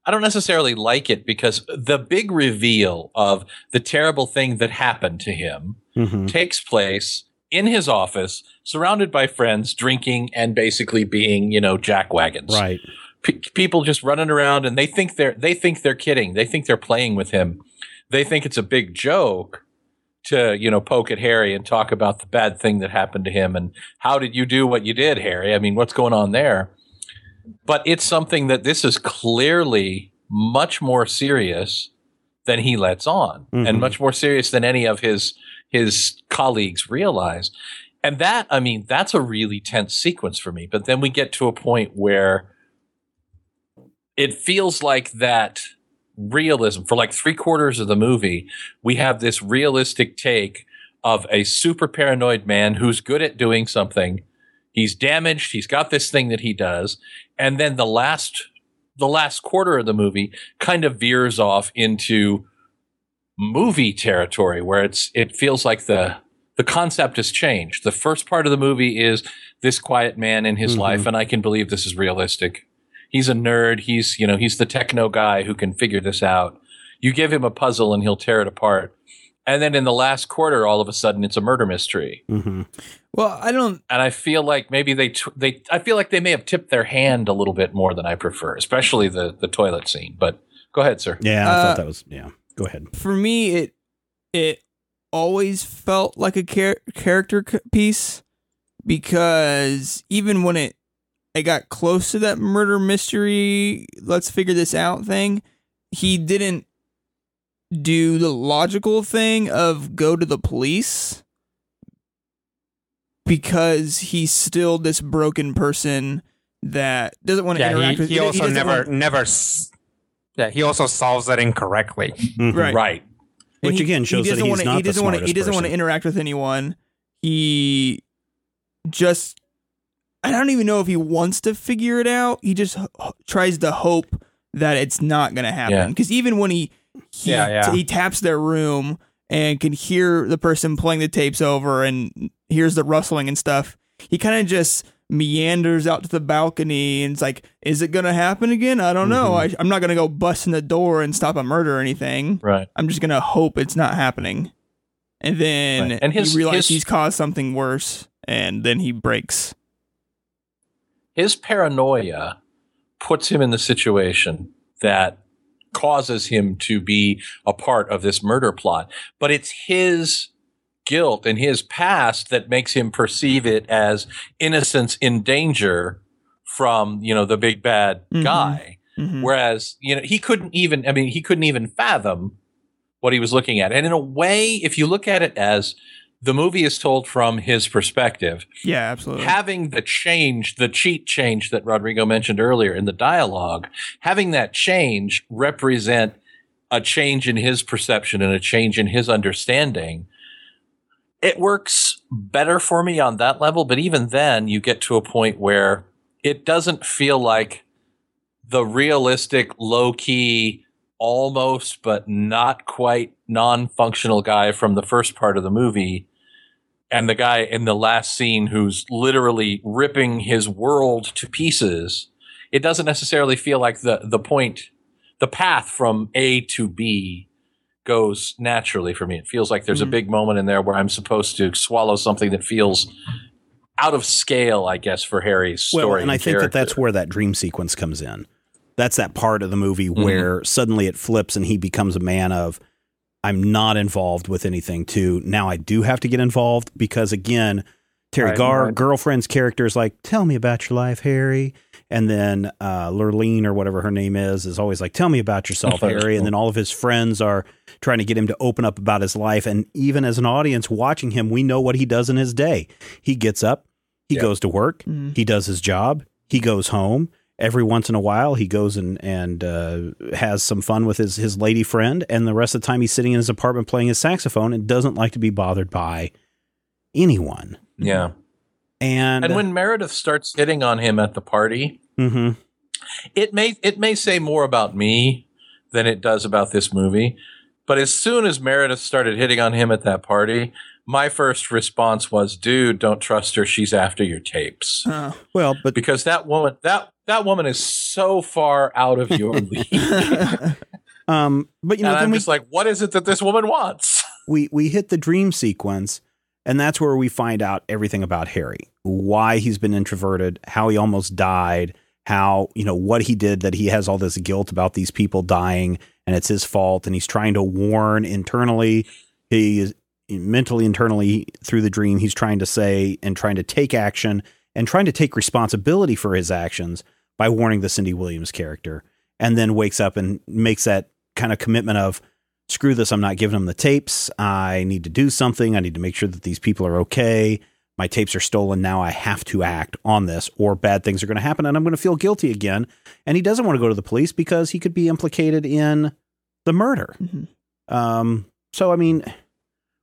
i don't necessarily like it because the big reveal of the terrible thing that happened to him Mhm. takes place in his office surrounded by friends drinking and basically being you know jack wagons. Right. P- people just running around and they think they're they think they're kidding. They think they're playing with him. They think it's a big joke to you know poke at harry and talk about the bad thing that happened to him and how did you do what you did harry? I mean what's going on there but it's something that this is clearly much more serious than he lets on Mhm. and much more serious than any of his his colleagues realize and that i mean that's a really tense sequence for me but then we get to a point where it feels like that realism for like three quarters of the movie we have this realistic take of a super paranoid man who's good at doing something he's damaged he's got this thing that he does and then the last the last quarter of the movie kind of veers off into movie territory where it's it feels like the the concept has changed. The first part of the movie is this quiet man in his Mhm. life and i can believe this is realistic. He's a nerd. He's you know he's the techno guy who can figure this out. You give him a puzzle and he'll tear it apart and then in the last quarter all of a sudden it's a murder mystery Mhm. Well, I don't. and I feel like maybe they t- they I feel like they may have tipped their hand a little bit more than I prefer, especially the the toilet scene. But go ahead, sir. Yeah, I Uh, thought that was yeah. Go ahead. For me, it it always felt like a char- character c- piece because even when it it got close to that murder mystery, let's figure this out thing, he didn't do the logical thing of go to the police because he's still this broken person that doesn't want to Yeah, interact he, with he also doesn't never, want- never, yeah, he also solves it incorrectly. Mhm. right Right. Which And he- again shows that doesn't he's wanna- not he doesn't wanna- He doesn't want to interact with anyone. He just I don't even know if he wants to figure it out. He just h- h- tries to hope that it's not going to Yeah. happen. Because even when he he, Yeah, yeah. he taps their room and can hear the person playing the tapes over and hears the rustling and stuff, he kind of just meanders out to the balcony and it's like, is it gonna happen again? I don't know. Mm-hmm. I, I'm not gonna go bust in the door and stop a murder or anything. Right. I'm just gonna hope it's not happening. And then Right. And his- he realizes his- he's caused something worse, and then he breaks. his paranoia puts him in the situation that causes him to be a part of this murder plot. But it's his guilt and his past that makes him perceive it as innocence in danger from, you know, the big bad Mhm. guy. Mhm. Whereas, you know, he couldn't even, I mean, he couldn't even fathom what he was looking at. And in a way, if you look at it as the movie is told from his perspective, Yeah, absolutely. having the change, the cheat change that Rodrigo mentioned earlier in the dialogue, having that change represent a change in his perception and a change in his understanding. It works better for me on that level, but even then, you get to a point where it doesn't feel like the realistic, low key, almost but not quite non functional guy from the first part of the movie and the guy in the last scene who's literally ripping his world to pieces, it doesn't necessarily feel like the the point, the path from A to B goes naturally for me. It feels like there's a Mhm. big moment in there where I'm supposed to swallow something that feels out of scale, I guess, for Harry's story. Well, and I think that that's where that dream sequence comes in. That's that part of the movie Mm-hmm. where suddenly it flips and he becomes a man of I'm not involved with anything to now I do have to get involved because again, Teri Right, Garr right. girlfriend's character is like, Tell me about your life, Harry. And then uh Lurleen or whatever her name is is always like, Tell me about yourself, Harry. And then all of his friends are trying to get him to open up about his life. And even as an audience watching him, we know what he does in his day. He gets up, he Yeah. goes to work, Mhm. he does his job, he goes home. Every once in a while, he goes and and uh, has some fun with his his lady friend, and the rest of the time he's sitting in his apartment playing his saxophone and doesn't like to be bothered by anyone. yeah. And, And when Meredith starts hitting on him at the party, Mhm. it may it may say more about me than it does about this movie. But as soon as Meredith started hitting on him at that party, my first response was, "Dude, don't trust her. She's after your tapes." Huh. well, but Because that woman that that woman is so far out of your league. um, but you know, and then I'm we just like, what is it that this woman wants? we we hit the dream sequence and that's where we find out everything about Harry why he's been introverted how he almost died how you know what he did that he has all this guilt about these people dying and it's his fault and he's trying to warn internally he is mentally internally through the dream he's trying to say and trying to take action and trying to take responsibility for his actions by warning the Cindy Williams character and then wakes up and makes that kind of commitment of screw this, I'm not giving them the tapes. I need to do something. I need to make sure that these people are okay. My tapes are stolen. Now I have to act on this, or bad things are going to happen and I'm going to feel guilty again. And he doesn't want to go to the police because he could be implicated in the murder. Mhm. Um, so, I mean,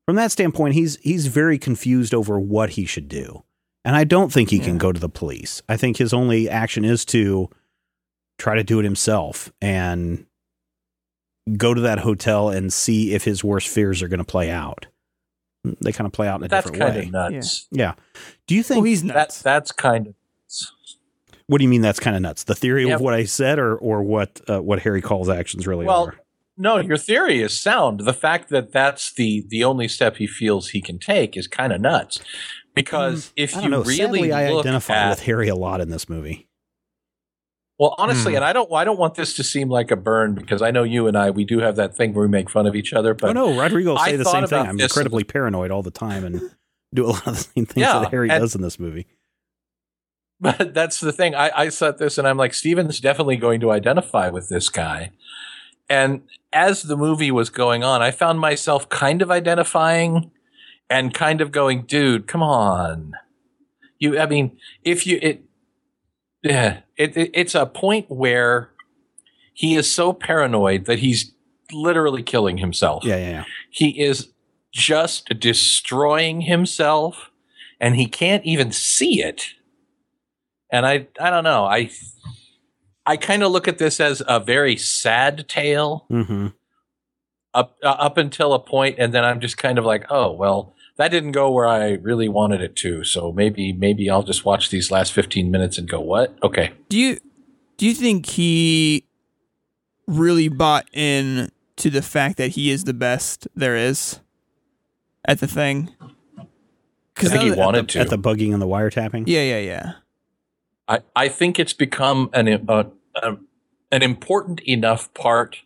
from that standpoint, he's he's very confused over what he should do. And I don't think he can go to the police. I think his only action is to try to do it himself and go to that hotel and see if his worst fears are going to play out. They kind of play out in a That's different kind way. of nuts. Yeah. Do you think well, he's That nuts. that's kind of what do you mean that's kind of nuts? The theory Yeah. of what I said or or what uh, what Harry calls actions really Well, are? No, your theory is sound. The fact that that's the the only step he feels he can take is kind of nuts. Because if Mm, I you know. really Sadly, I identify at, with Harry a lot in this movie. well, honestly, Hmm. and I don't I don't want this to seem like a burn because I know you and I we do have that thing where we make fun of each other. But oh no, Rodrigo will I say the same thing. I'm this- incredibly paranoid all the time and do a lot of the same things Yeah, that Harry and- does in this movie. But that's the thing. I, I saw this and I'm like, Steven's definitely going to identify with this guy. And as the movie was going on, I found myself kind of identifying and kind of going, dude, come on. You, I mean, if you, it, yeah, it, it it's a point where he is so paranoid that he's literally killing himself. Yeah, yeah, yeah. he is just destroying himself and he can't even see it. And i i don't know. I i kind of look at this as a very sad tale. Hmm up uh, up until a point and then i'm just kind of like oh well that didn't go where I really wanted it to. So maybe maybe I'll just watch these last 15 minutes and go, what? Okay. Do you do you think he really bought in to the fact that he is the best there is at the thing? I think he now that- wanted to. At the bugging and the wiretapping? Yeah, yeah, yeah. I, I think it's become an uh, uh, an important enough part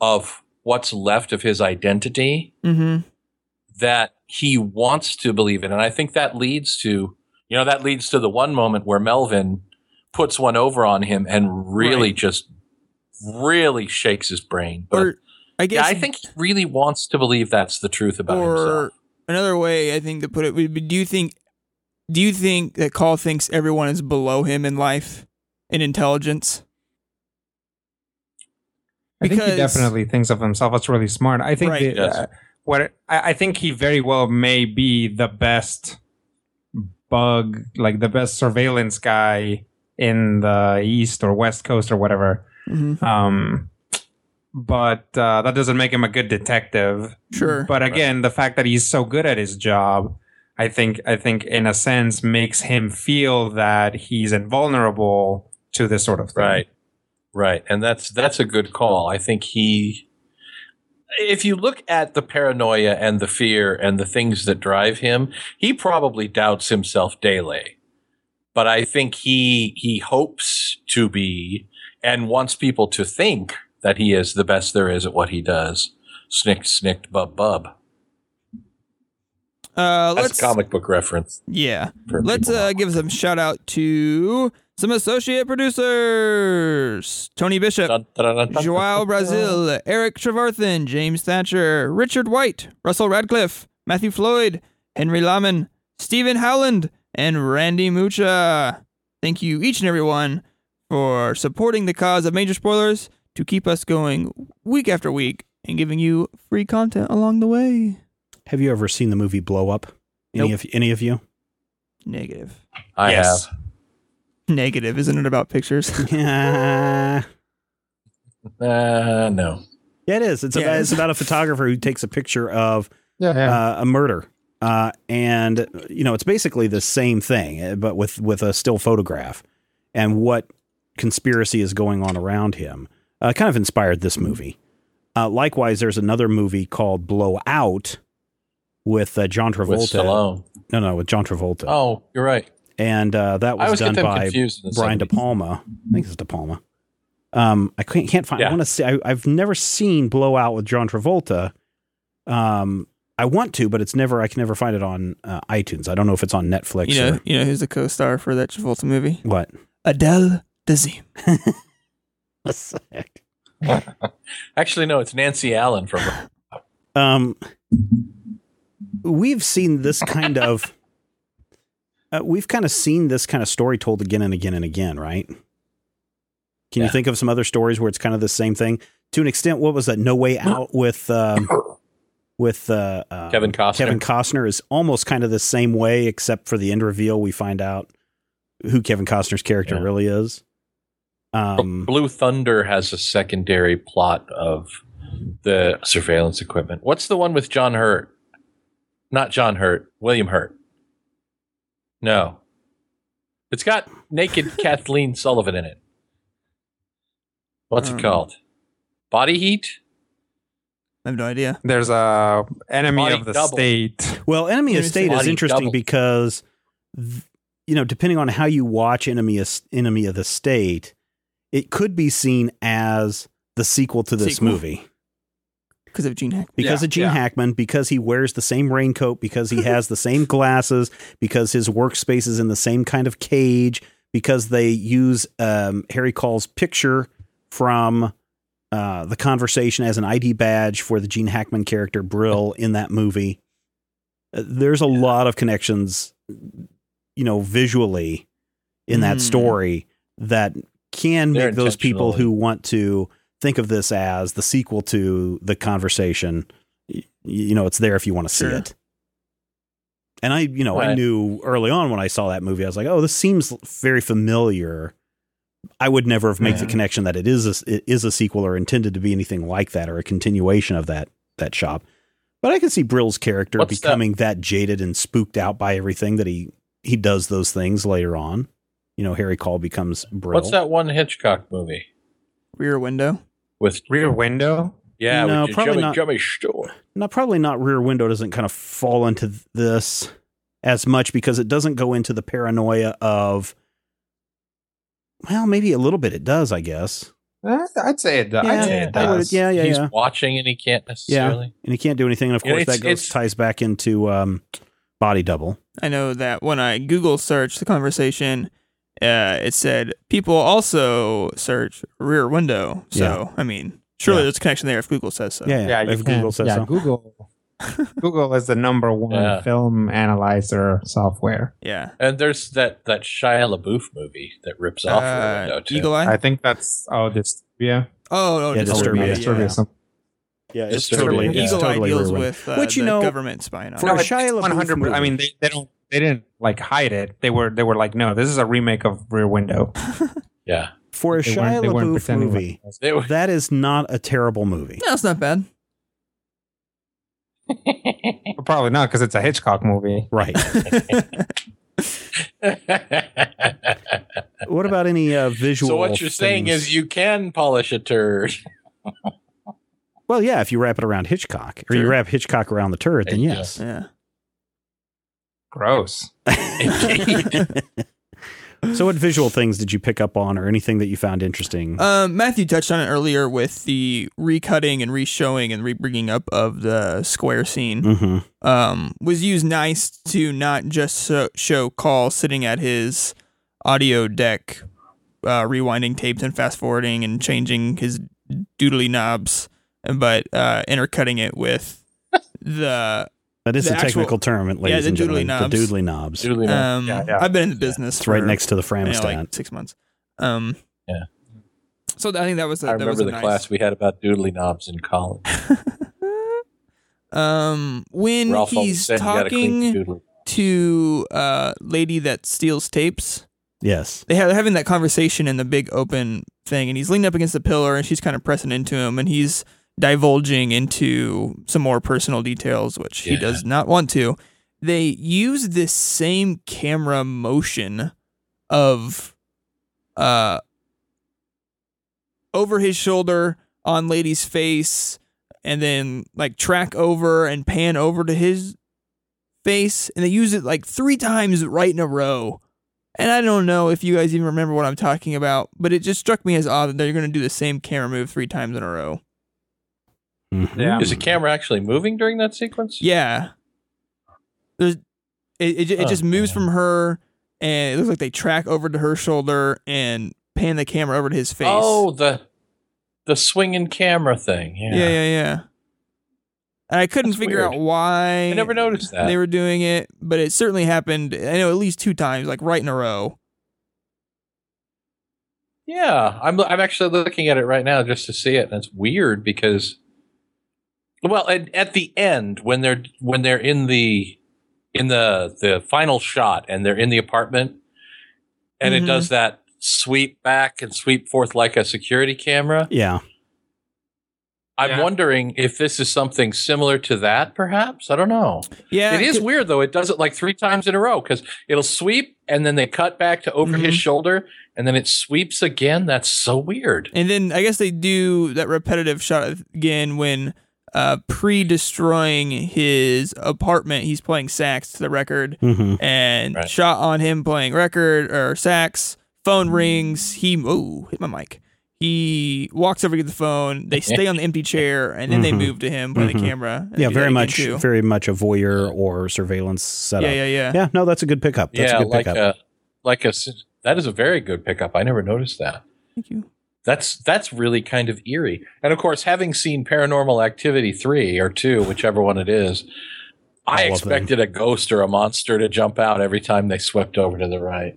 of what's left of his identity Mm-hmm. That he wants to believe it. And I think that leads to, you know, that leads to the one moment where Melvin puts one over on him and really Right. just really shakes his brain. But Or I guess yeah, I think he really wants to believe that's the truth about or himself. another way I think to put it would be do you think do you think that Caul thinks everyone is below him in life in intelligence? I think he definitely thinks of himself as really smart. I think Right. the, uh, what I, I think he very well may be the best bug, like the best surveillance guy in the East or West Coast or whatever. Mhm. Um, but uh, that doesn't make him a good detective. Sure. But again, the fact that he's so good at his job, I think, I think, in a sense, makes him feel that he's invulnerable to this sort of thing. Right. Right. And that's that's a good call. I think he if you look at the paranoia and the fear and the things that drive him, he probably doubts himself daily. But I think he he hopes to be and wants people to think that he is the best there is at what he does. Snick snicked bub bub. Uh, That's let's comic book reference. yeah. Let's uh, give some shout out to some associate producers: Tony Bishop. Joao Brazil, Eric Trevarthen, James Thatcher, Richard White, Russell Radcliffe, Matthew Floyd, Henry Laman, Stephen Howland, and Randy Mucha. Thank you, each and every one, for supporting the cause of Major Spoilers to keep us going week after week and giving you free content along the way. Have you ever seen the movie Blow Up? Any Nope. of any of you? Negative. I Yes. have. Negative, isn't it about pictures? yeah, Uh, no. it is. It's Yeah, about it it's about a photographer who takes a picture of Yeah, yeah. uh, a murder, uh, and you know it's basically the same thing, uh, but with with a still photograph, and what conspiracy is going on around him. Uh, kind of inspired this movie. Uh, likewise, there's another movie called Blowout with uh, John Travolta. With Stallone. No, no, with John Travolta. Oh, you're right. And uh, that was done by confused. in the Brian 70s. De Palma. I think it's De Palma. Um, I can't, can't find. I want to see. I, I've never seen Blowout with John Travolta. Um, I want to, but it's never. I can never find it on uh, iTunes. I don't know if it's on Netflix you know, or you know who's the co-star for that Travolta movie? what. Adele Dazeem. Actually, no, it's Nancy Allen from. Um, we've seen this kind of. Uh, we've kind of seen this kind of story told again and again and again, right? Can you think of some other stories where it's kind of the same thing? To an extent, what was that? No Way Out with um, with uh, uh, Kevin Costner. Kevin Costner is almost kind of the same way, except for the end reveal. We find out who Kevin Costner's character Yeah. really is. Um, Blue Thunder has a secondary plot of the surveillance equipment. What's the one with John Hurt? Not John Hurt, William Hurt. No. It's got naked Kathleen Sullivan in it. What's Um, it called? Body Heat? I have no idea. There's a enemy Body of the double. state. Well, Enemy of Let me. State is interesting double. because, th- you know, depending on how you watch Enemy of, Enemy of the State, it could be seen as the sequel to this Sequel. movie Because of Gene Hackman. because Yeah, of Gene yeah. Hackman, because he wears the same raincoat, because he has the same glasses, because his workspace is in the same kind of cage, because they use um, Harry Caul's picture from uh, the conversation as an ID badge for the Gene Hackman character Brill in that movie. Uh, There's a lot of connections, you know, visually in that Mm. story that can They're make those people who want to think of this as the sequel to the conversation. y- You know, it's there if you want to see Sure. it. And I, you know, I knew early on when I saw that movie, I was like, "Oh, this seems very familiar." I would never have made the connection that it is a, it is a sequel or intended to be anything like that or a continuation of that that shop. But I can see Brill's character What's that? becoming that? jaded and spooked out by everything that he he does those things later on. You know, Harry Caul becomes Brill. What's that one Hitchcock movie Rear Window. With? Rear Window. Yeah, No, with probably Jimmy, not. Jimmy Stewart. No, probably not. Rear Window doesn't kind of fall into this as much because it doesn't go into the paranoia of. Well, maybe a little bit. It does, I guess. Eh, I'd say it does. Yeah, I'd say it I would- does. yeah, yeah, He's yeah. watching and he can't necessarily. And he can't do anything. And of course, it's- that goes ties back into um, Body Double. I know that when I Google search the conversation, uh, it said people also search Rear Window. So I mean, surely Yeah. there's a connection there if Google says so. Yeah, Yeah, yeah. If can- Google says yeah, so. Google. Google is the number one Yeah. film analyzer software. Yeah. And there's that that Shia LaBeouf movie that rips off Rear Uh, Window too. Eagle Eye. I think that's oh, this yeah, oh, oh, Yeah, Disturbia, Disturbia. yeah. Some- Yeah, it's totally- it's yeah. Eagle Eye totally deals with uh, Which, you the know, government spying on. for it. a Shia LaBeouf 100. movie. I mean, they, they don't they didn't like hide it. They were they were like, no, this is a remake of Rear Window. yeah, For a They Shia weren't- they weren't LaBeouf pretending like movie, it was. They were- that is not a terrible movie. No, it's not bad. But probably not because it's a Hitchcock movie. Right. what about any uh, visual? so what you're saying is you can polish a turd. well, yeah, if you wrap it around Hitchcock, or you wrap Hitchcock around the turret, then yes. Yeah. Gross. so, what visual things did you pick up on, or anything that you found interesting? Um, Matthew touched on it earlier with the recutting and reshowing and rebringing up of the square scene. hmm um, was used nice to not just so, show Caul sitting at his audio deck, uh, rewinding tapes and fast forwarding and changing his doodly knobs, but uh, intercutting it with the. That is the the, actual- technical term, ladies yeah, the and doodly gentlemen. knobs. The doodly knobs. Doodly knob. Um, Yeah, yeah. I've been in the business. It's right next to the you know, like six months. Um, Yeah. So I think that was. A, I that was remember a the nice- class we had about doodly knobs in college. um, when Ralph he's said you gotta clean the talking to uh lady that steals tapes. yes. they have having that conversation in the big open thing, and he's leaning up against the pillar, and she's kind of pressing into him, and he's divulging into some more personal details, which he does not want to. They use this same camera motion of uh over his shoulder on lady's face and then like track over and pan over to his face and they use it like three times right in a row and I don't know if you guys even remember what I'm talking about, but it just struck me as odd that they're going to do the same camera move three times in a row. Mhm. Yeah. Is the camera actually moving during that sequence? Yeah. There's it it, it Oh, just moves yeah. from her and it looks like they track over to her shoulder and pan the camera over to his face. Oh, the the swinging camera thing. Yeah, yeah, yeah, yeah. And I couldn't That's figure weird. out why I never noticed that. they were doing it, but it certainly happened. I know at least two times, like right in a row. Yeah, I'm I'm actually looking at it right now just to see it, and it's weird because, well, at, at the end when they're when they're in the in the the final shot and they're in the apartment, and Mhm. it does that sweep back and sweep forth like a security camera. Yeah. I'm Yeah. wondering if this is something similar to that, perhaps. I don't know. Yeah, it is c- weird though. It does it like three times in a row because it'll sweep and then they cut back to over his Mhm. shoulder and then it sweeps again. That's so weird. And then I guess they do that repetitive shot again when uh, pre-destroying his apartment, he's playing sax to the record, hmm and Right. shot on him playing record or sax. Phone rings. He oh hit my mic. He walks over to the phone. They stay on the empty chair, and then they Mhm. move to him, play Mhm. the camera. Yeah, very much, too. very much a voyeur or surveillance setup. Yeah, yeah, yeah. Yeah, no, that's a good pickup. That's yeah, a good like pickup. a like a, that is a very good pickup. I never noticed that. Thank you. That's that's really kind of eerie. And of course, having seen Paranormal Activity three or two, whichever one it is, I All of them. expected a ghost or a monster to jump out every time they swept over to the right,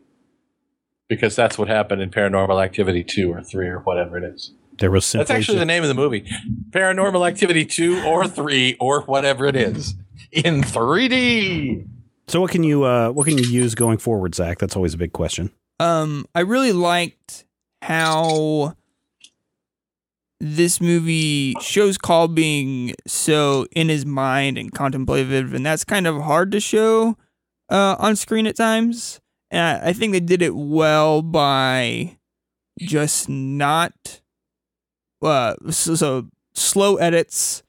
because that's what happened in Paranormal Activity two or three or whatever it is. there was That's actually the name of the movie, Paranormal Activity two or three or whatever it is in 3D. So what can you uh what can you use going forward, Zach? That's always a big question. Um, I really liked how this movie shows Caul being so in his mind and contemplative, and that's kind of hard to show uh, on screen at times. And I, I think they did it well by just not uh, so, so slow edits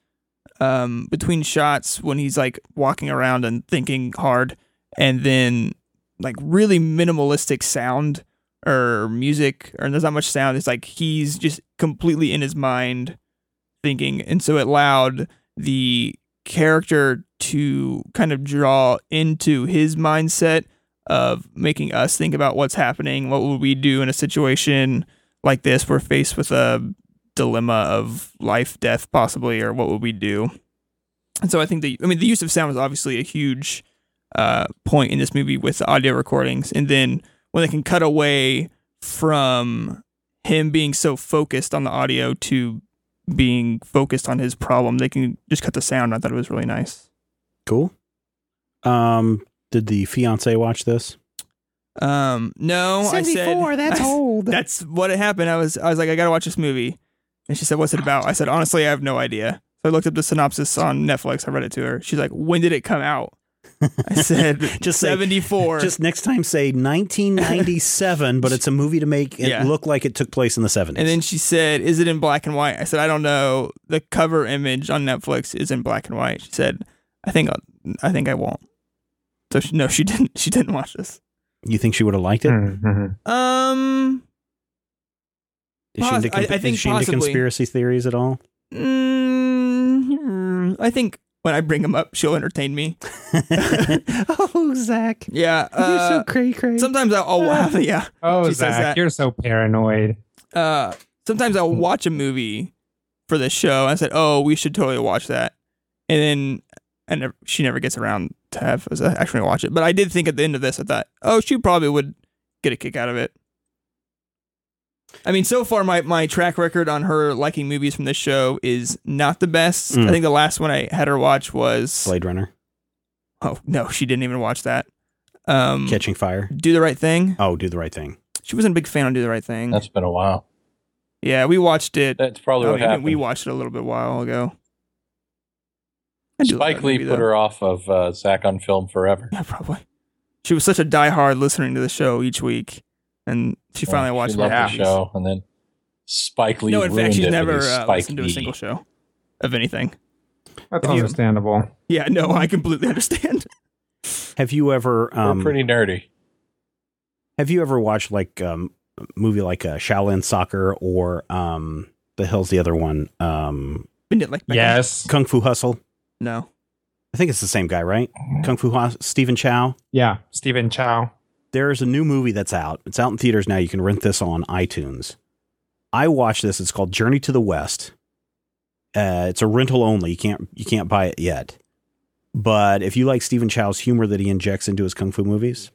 um, between shots when he's like walking around and thinking hard, and then like really minimalistic sound or music, or there's not much sound. It's like he's just completely in his mind thinking, and so it allowed the character to kind of draw into his mindset of making us think about what's happening. What would we do in a situation like this? We're faced with a dilemma of life, death, possibly, or what would we do? And so I think the, I mean, the use of sound was obviously a huge uh, point in this movie with the audio recordings. And then when they can cut away from him being so focused on the audio to being focused on his problem, they can just cut the sound. I thought it was really nice. Cool. Um, did the fiance watch this? Um, no, I said that's old. That's what had happened. I was I was like, I gotta watch this movie. And she said, What's it about? I said, honestly, I have no idea. So I looked up the synopsis on Netflix. I read it to her. She's like, When did it come out? I said, Just say- 74. Just next time say 1997, but it's a movie to make it Yeah. look like it took place in the 70s. and then she said, Is it in black and white? I said, I don't know. The cover image on Netflix is in black and white. She said, I think I'll, I think I won't. So she, no, she didn't. She didn't watch this. you think she would have liked it? Mhm. Um, Is she Poss- into, I- I think is she into conspiracy theories at all? mm, I think when I bring them up, she'll entertain me. oh, Zach. Yeah, uh, you're so cray cray. sometimes I'll, I'll yeah. Oh, She says Zach, that. you're so paranoid. Uh, sometimes I'll watch a movie for the show. And I said, "Oh, we should totally watch that," and then and never, she never gets around to have us actually watch it. But I did think at the end of this, I thought, "Oh, she probably would get a kick out of it." I mean, so far my my track record on her liking movies from this show is not the best. Mm. I think the last one I had her watch was Blade Runner. oh no, she didn't even watch that. Um, Catching Fire. Do the right thing. Oh, do the right thing. She wasn't a big fan on Do the Right Thing. That's been a while. yeah, we watched it. That's probably I what mean, happened. We watched it a little bit while ago. I Spike Lee movie, put her off of uh, Zach on film forever. Yeah, probably. She was such a diehard listening to the show each week, and she finally Well, watched she the loved the show, and then Spike Lee No, in fact, she's never uh, listened to a single show of anything. That's Have you- understandable. Yeah, no, I completely understand. Have you ever We're um, pretty nerdy. have you ever watched like um, a movie like uh, Shaolin Soccer or um, the hell's the other one? Um, Been it like Yes. Kung Fu Hustle. no. I think it's the same guy, right? Kung Fu Hustle. Stephen Chow. Yeah. Stephen Chow. There's a new movie that's out. It's out in theaters now. You can rent this on iTunes. I watched this. It's called Journey to the West. Uh, it's a rental only. You can't you can't buy it yet. But if you like Stephen Chow's humor that he injects into his kung fu movies,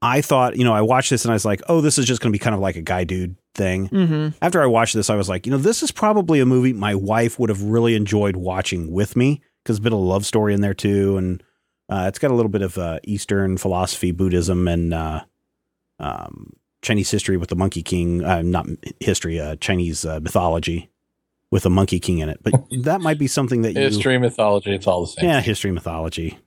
I thought, you know, I watched this and I was like, oh, this is just going to be kind of like a guy dude thing. Mm-hmm. After I watched this, I was like, you know, this is probably a movie my wife would have really enjoyed watching with me because a bit of a love story in there too, and uh, it's got a little bit of uh, Eastern philosophy, Buddhism, and uh, um, Chinese history with the Monkey King. Uh, not history, uh, Chinese uh, mythology with a Monkey King in it. But that might be something that you, History, mythology, it's all the same. yeah, history, mythology,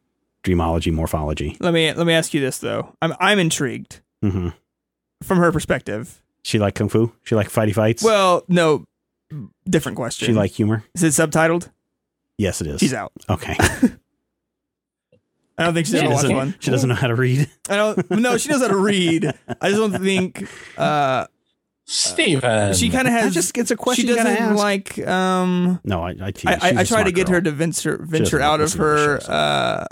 dreamology, morphology. Let me let me ask you this though. I'm I'm intrigued hmm from her perspective. She like kung fu. She like fighty fights. Well, no, different question. she like humor. is it subtitled? Yes, it is. She's out. Okay. I don't think she's she ever watched doesn't. one. She doesn't know how to read. I don't. No, she knows how to read. I just don't think. Uh, Steven. she kind of has. I just it's a question she doesn't ask. like. Um, No, I I, tease. I, I, She's I a try to get girl. her to venture venture out of listen to the her uh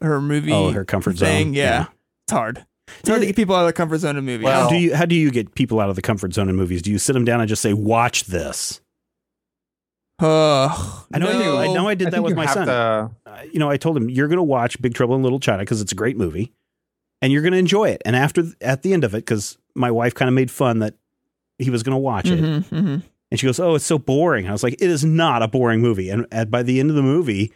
her movie. Oh, her comfort thing. zone. Yeah. it's hard. It's hard to get people out of the comfort zone in movies. Well- How do you how do you get people out of the comfort zone in movies? Do you sit them down and just say, "Watch this"? Ugh, I know. I, did, I know. I did I that think with my son. to- Uh, you know, I told him you're going to watch Big Trouble in Little China because it's a great movie, and you're going to enjoy it. And after at the end of it, because my wife kind of made fun that he was going to watch it, Mhm, mhm. and she goes, "Oh, it's so boring." I was like, "It is not a boring movie." And at, by the end of the movie,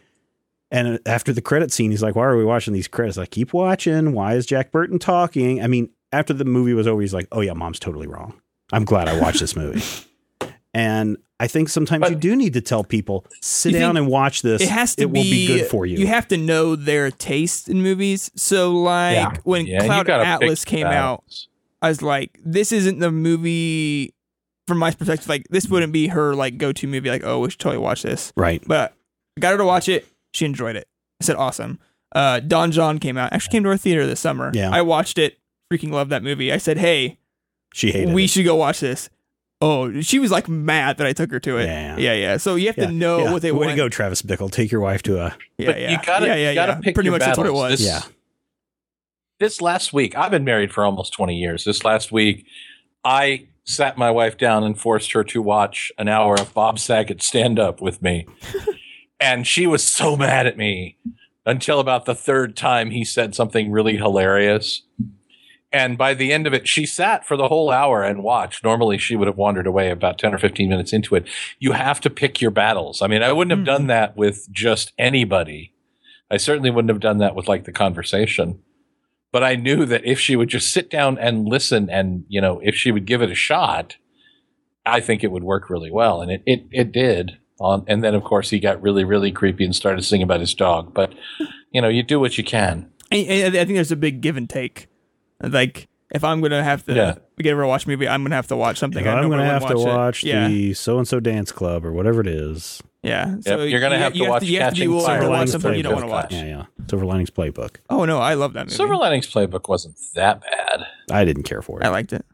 and after the credit scene, he's like, "Why are we watching these credits?" I keep watching. Why is Jack Burton talking? I mean, after the movie was over, he's like, "Oh yeah, mom's totally wrong. I'm glad I watched this movie." And I think sometimes But- you do need to tell people sit down and watch this. it has to will be, good for you. You have to know their taste in movies. So like Yeah. when Yeah, Cloud Atlas pick came out. I was like, this isn't the movie from my perspective. Like this wouldn't be her like go to movie. Like oh, we should totally watch this. right. But I got her to watch it. She enjoyed it. I said awesome. Uh, Don Jon came out. Actually came to our theater this summer. Yeah. I watched it. Freaking love that movie. I said, hey, She hated we it. should go watch this. Oh, she was like mad that I took her to it. Yeah. yeah, yeah. So you have Yeah, to know yeah. what they Way want. to go, Travis Bickle. Take your wife to a. Yeah, But yeah. you gotta- yeah, yeah, you gotta yeah. pick Pretty your much that's what it was. This- Yeah. this last week, I've been married for almost 20 years. This last week, I sat my wife down and forced her to watch an hour of Bob Saget stand up with me. and she was so mad at me until about the third time he said something really hilarious. And by the end of it, she sat for the whole hour and watched. Normally, she would have wandered away about 10 or 15 minutes into it. You have to pick your battles. I mean, I wouldn't have done hmm. that with just anybody. I certainly wouldn't have done that with like the conversation but I knew that if she would just sit down and listen and, you know, if she would give it a shot, I think it would work really well. And it, it, it did. On, and then, of course, he got really, really creepy and started singing about his dog. But, you know, you do what you can. And I think there's a big give and take. Like if I'm gonna have to Yeah. get her to watch a movie, I'm gonna have to watch something. I I'm going to have wouldn't to watch Yeah, the so and so dance club or whatever it is. yeah. Yep, you're gonna you- have to you watch You have to be Catching willing Fire. to watch Linings something you don't Playbook. want to watch. Yeah, yeah. Silver Linings Playbook. Oh no, I love that movie. Silver Linings Playbook wasn't that bad. I didn't care for it. I liked it.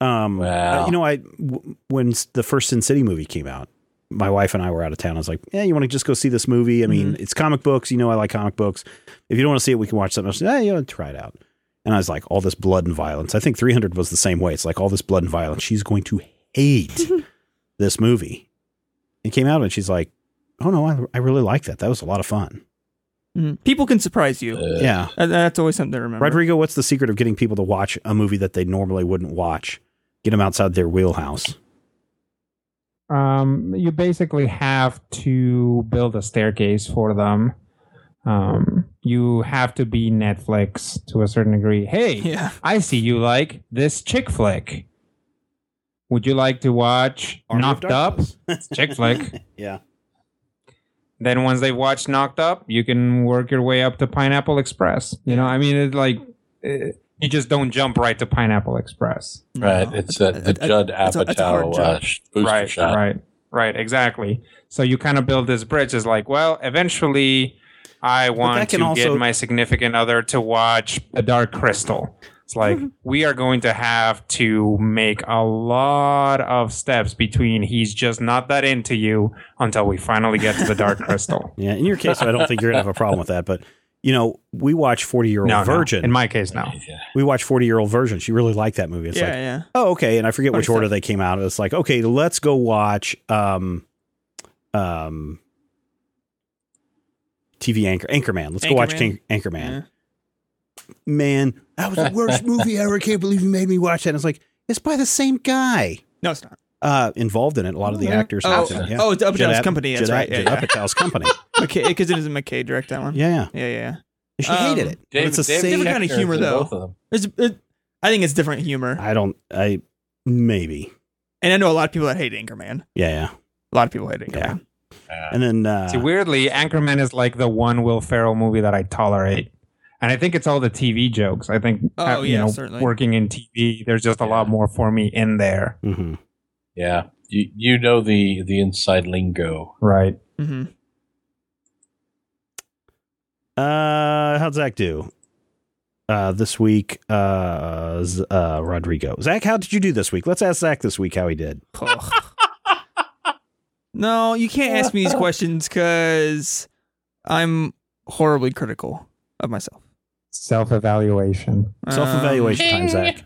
Um, Wow. uh, you know, I w- when the first Sin City movie came out, my wife and I were out of town. I was like, "Yeah, you want to just go see this movie? I mean, Mm-hmm. it's comic books. You know, I like comic books. If you don't want to see it, we can watch something else. Yeah, yeah, try it out." And I was like, "All this blood and violence." I think 300 was the same way. It's like all this blood and violence. She's going to hate this movie. It came out and she's like, "Oh no, I, I really like that. That was a lot of fun." Mhm. People can surprise you. Uh, yeah, That- That's always something to remember. Rodrigo, what's the secret of getting people to watch a movie that they normally wouldn't watch? Get them outside their wheelhouse. um, you basically have to build a staircase for them. Um, you have to be Netflix to a certain degree. Hey, Yeah. I see you like this chick flick. Would you like to watch Army Knocked Up? It's chick flick. Yeah. Then once they've watched Knocked Up, you can work your way up to Pineapple Express. You know, I mean, it's like uh, you just don't jump right to Pineapple Express. Right. No. It's uh, the That- Judd that's a- a hard Apatow uh, right, shot. right, right. Exactly. So you kind of build this bridge. It's like, well, eventually, I want to also- get my significant other to watch The Dark Crystal. It's like we are going to have to make a lot of steps between he's just not that into you until we finally get to the Dark Crystal. Yeah, in your case, I don't think you're gonna have a problem with that. But you know, we watch Forty Year Old No, no. Virgin. In my case, no. We watch Forty Year Old Virgin. She really liked that movie. It's yeah, like, yeah. oh, okay. And I forget which order they came out. Of. It's like, okay, let's go watch um, um, TV Anchor Anchorman. Let's go watch Anchorman? King, Anchorman. Yeah. Man, that was the worst movie ever. I can't believe you made me watch that. And it's like, it's by the same guy. No, it's not. Uh, involved in it. A lot of the actors. Oh, yeah. oh, it's Apatow's Judd- company. That's right. Yeah, yeah. Apatow's company. McKay, because it is a McKay direct that one. Yeah, yeah. yeah, yeah. She hated Um, it. David, it's a David. Different kind of humor, though. Both of them. It's, it, I think it's different humor, I don't. I maybe. and I know a lot of people that hate Anchorman. Yeah, yeah. A lot of people hate Anchorman. And then uh, See, weirdly, Anchorman is like the one Will Ferrell movie that I tolerate. And I think it's all the TV jokes. I think, Oh, uh, you yeah, know, certainly. working in TV, there's just a lot more for me in there. mhm. Yeah. You, you know the, the inside lingo. Right. Mm-hmm. uh, how'd Zach do? Uh, this week, uh, Z- uh, Rodrigo. Zach, how did you do this week? Let's ask Zach this week how he did. No, you can't ask me these questions because I'm horribly critical of myself. Self evaluation. Self evaluation Um, time, Zach.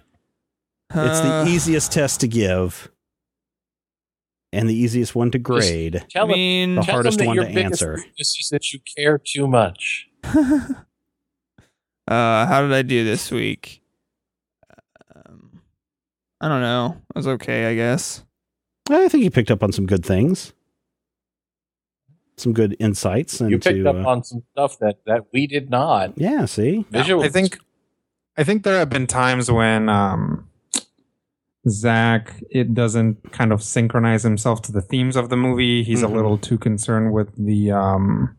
It's the uh, easiest test to give, and the easiest one to grade. Tell I mean, The tell hardest them one your to biggest answer. weakness is that you care too much. uh, how did I do this week? Um, I don't know. It was okay, I guess. I think you picked up on some good things, some good insights into. You picked up uh, on some stuff that, that we did not. yeah, see, Visual. I think I think there have been times when um Zach, it doesn't kind of synchronize himself to the themes of the movie. He's Mhm. a little too concerned with the um,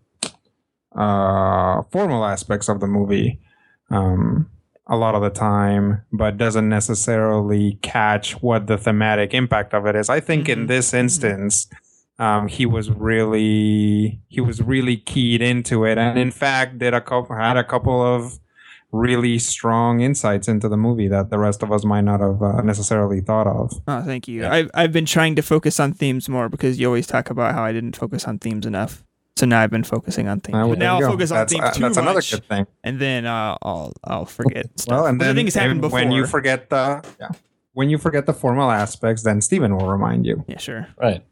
uh, formal aspects of the movie um, a lot of the time, but doesn't necessarily catch what the thematic impact of it is. I think in Mhm. this instance, um, he was really he was really keyed into it, and in fact, did a couple had a couple of really strong insights into the movie that the rest of us might not have uh, necessarily thought of. Oh, thank you. Yeah. I've I've been trying to focus on themes more because you always talk about how I didn't focus on themes enough. So now I've been focusing on themes. Uh, well, now I'll go. focus on that's, themes uh, too that's another much, good thing. and then uh, I'll I'll forget stuff. Well, and then the thing has happened before. when you forget the yeah, when you forget the formal aspects, then Steven will remind you. yeah, sure. Right.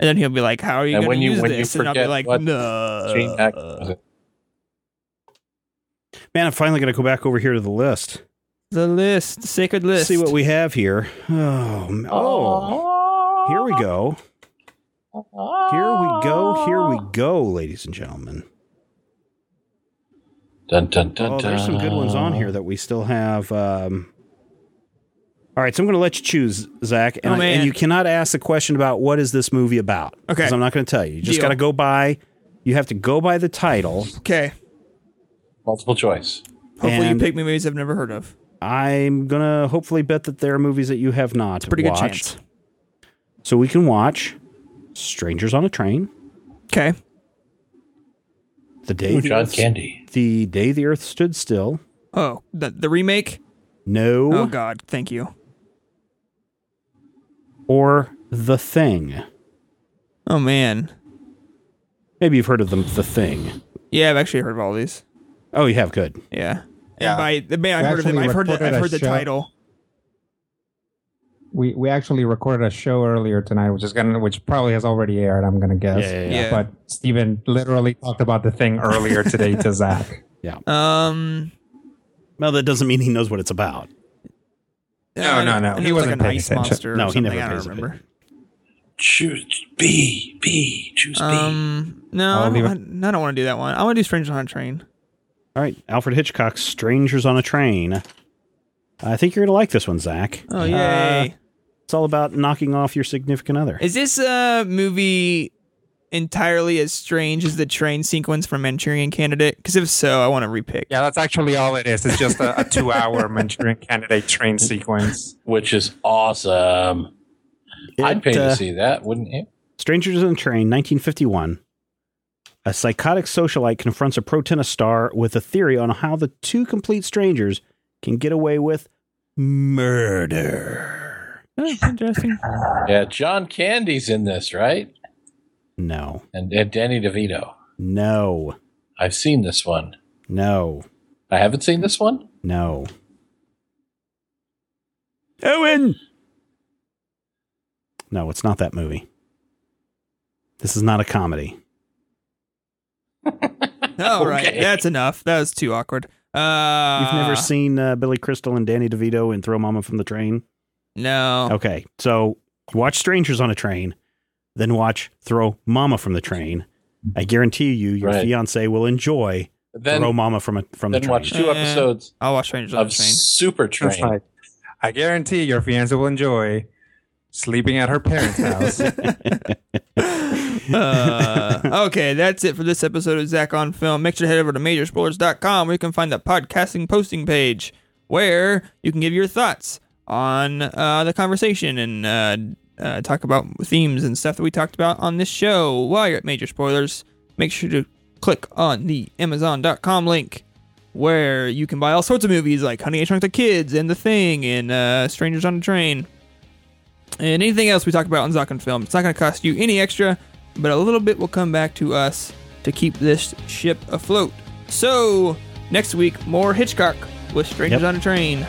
And then he'll be like, "How are you And going when to you- use when you this?" And I'll be like, "No." Gene Hackman was it? Man, I'm finally going to go back over here to the list. The list, the sacred list. See what we have here. Oh, m- oh, here we go. Here we go. Here we go, ladies and gentlemen. Dun, dun, dun, Oh, there's some good ones on here that we still have. Um, all right, so I'm going to let you choose, Zach, and, Oh, I- and you cannot ask the question about what is this movie about. Okay. 'Cause I'm not going to tell you. You just got to go by. You have to go by the title. Okay. Multiple choice. Hopefully, And- you pick movies I've never heard of. I'm gonna hopefully bet that there are movies that you have not Pretty good chance. So we can watch Strangers on a Train, Okay. The Day Ooh, the John Earth, Candy. The Day the Earth Stood Still. Oh, the the remake. No, Oh God, thank you. or The Thing. Oh man. Maybe you've heard of them. The Thing. Yeah, I've actually heard of all these. Oh, you have. Good. Yeah. Yeah. And by the man, I've heard of them. I've heard the, I've heard the show- title. We we actually recorded a show earlier tonight, which is gonna which probably has already aired. I'm gonna guess. Yeah, yeah, yeah. But Steven literally talked about the thing earlier today to Zach. Yeah. Um. Well, that doesn't mean he knows what it's about. No, no, no. He wasn't like an paying ice attention. monster. No, he never I don't pays remember. Choose B. B. Choose B. Um. No, I I'll don't, I don't want to do that one. I want to do Strangers on a Train. All right, Alfred Hitchcock's Strangers on a Train. I think you're gonna like this one, Zach. Oh Uh, it's all about knocking off your significant other. Is this a movie entirely as strange as the train sequence from Manchurian Candidate? Because if so, I want to repick. Yeah, that's actually all it is. It's just a, a two-hour Manchurian Candidate train sequence. which is awesome. I'd pay uh, to see that, wouldn't you? Strangers on a Train, 1951. A psychotic socialite confronts a pro tennis star with a theory on how the two complete strangers can get away with murder. Oh, interesting. Yeah, John Candy's in this, right? No, And, and Danny DeVito. no, I've seen this one. no, I haven't seen this one. no. Owen! No, it's not that movie. This is not a comedy. All right, Okay. that's enough. That was too awkward. Uh, You've never seen uh, Billy Crystal and Danny DeVito in Throw Mama from the Train? No. Okay, so watch Strangers on a Train, then watch Throw Mama from the Train. I guarantee you, your Right. fiance will enjoy Then, Throw Mama from a, from the train. then watch two Eh. episodes I'll watch Strangers on of a Train. Super That's Train. right. I guarantee your fiance will enjoy sleeping at her parents' house. uh, okay, that's it for this episode of Zach on Film. Make sure to head over to majorspoilers.com where you can find the podcasting posting page where you can give your thoughts on uh, the conversation and uh, uh, talk about themes and stuff that we talked about on this show. While you're at Major Spoilers, make sure to click on the Amazon.com link where you can buy all sorts of movies like Honey, I Shrunk the Kids and The Thing and uh, Strangers on a Train and anything else we talked about on Zach on Film. It's not going to cost you any extra, but a little bit will come back to us to keep this ship afloat. So, next week, more Hitchcock with Strangers Yep. on a Train.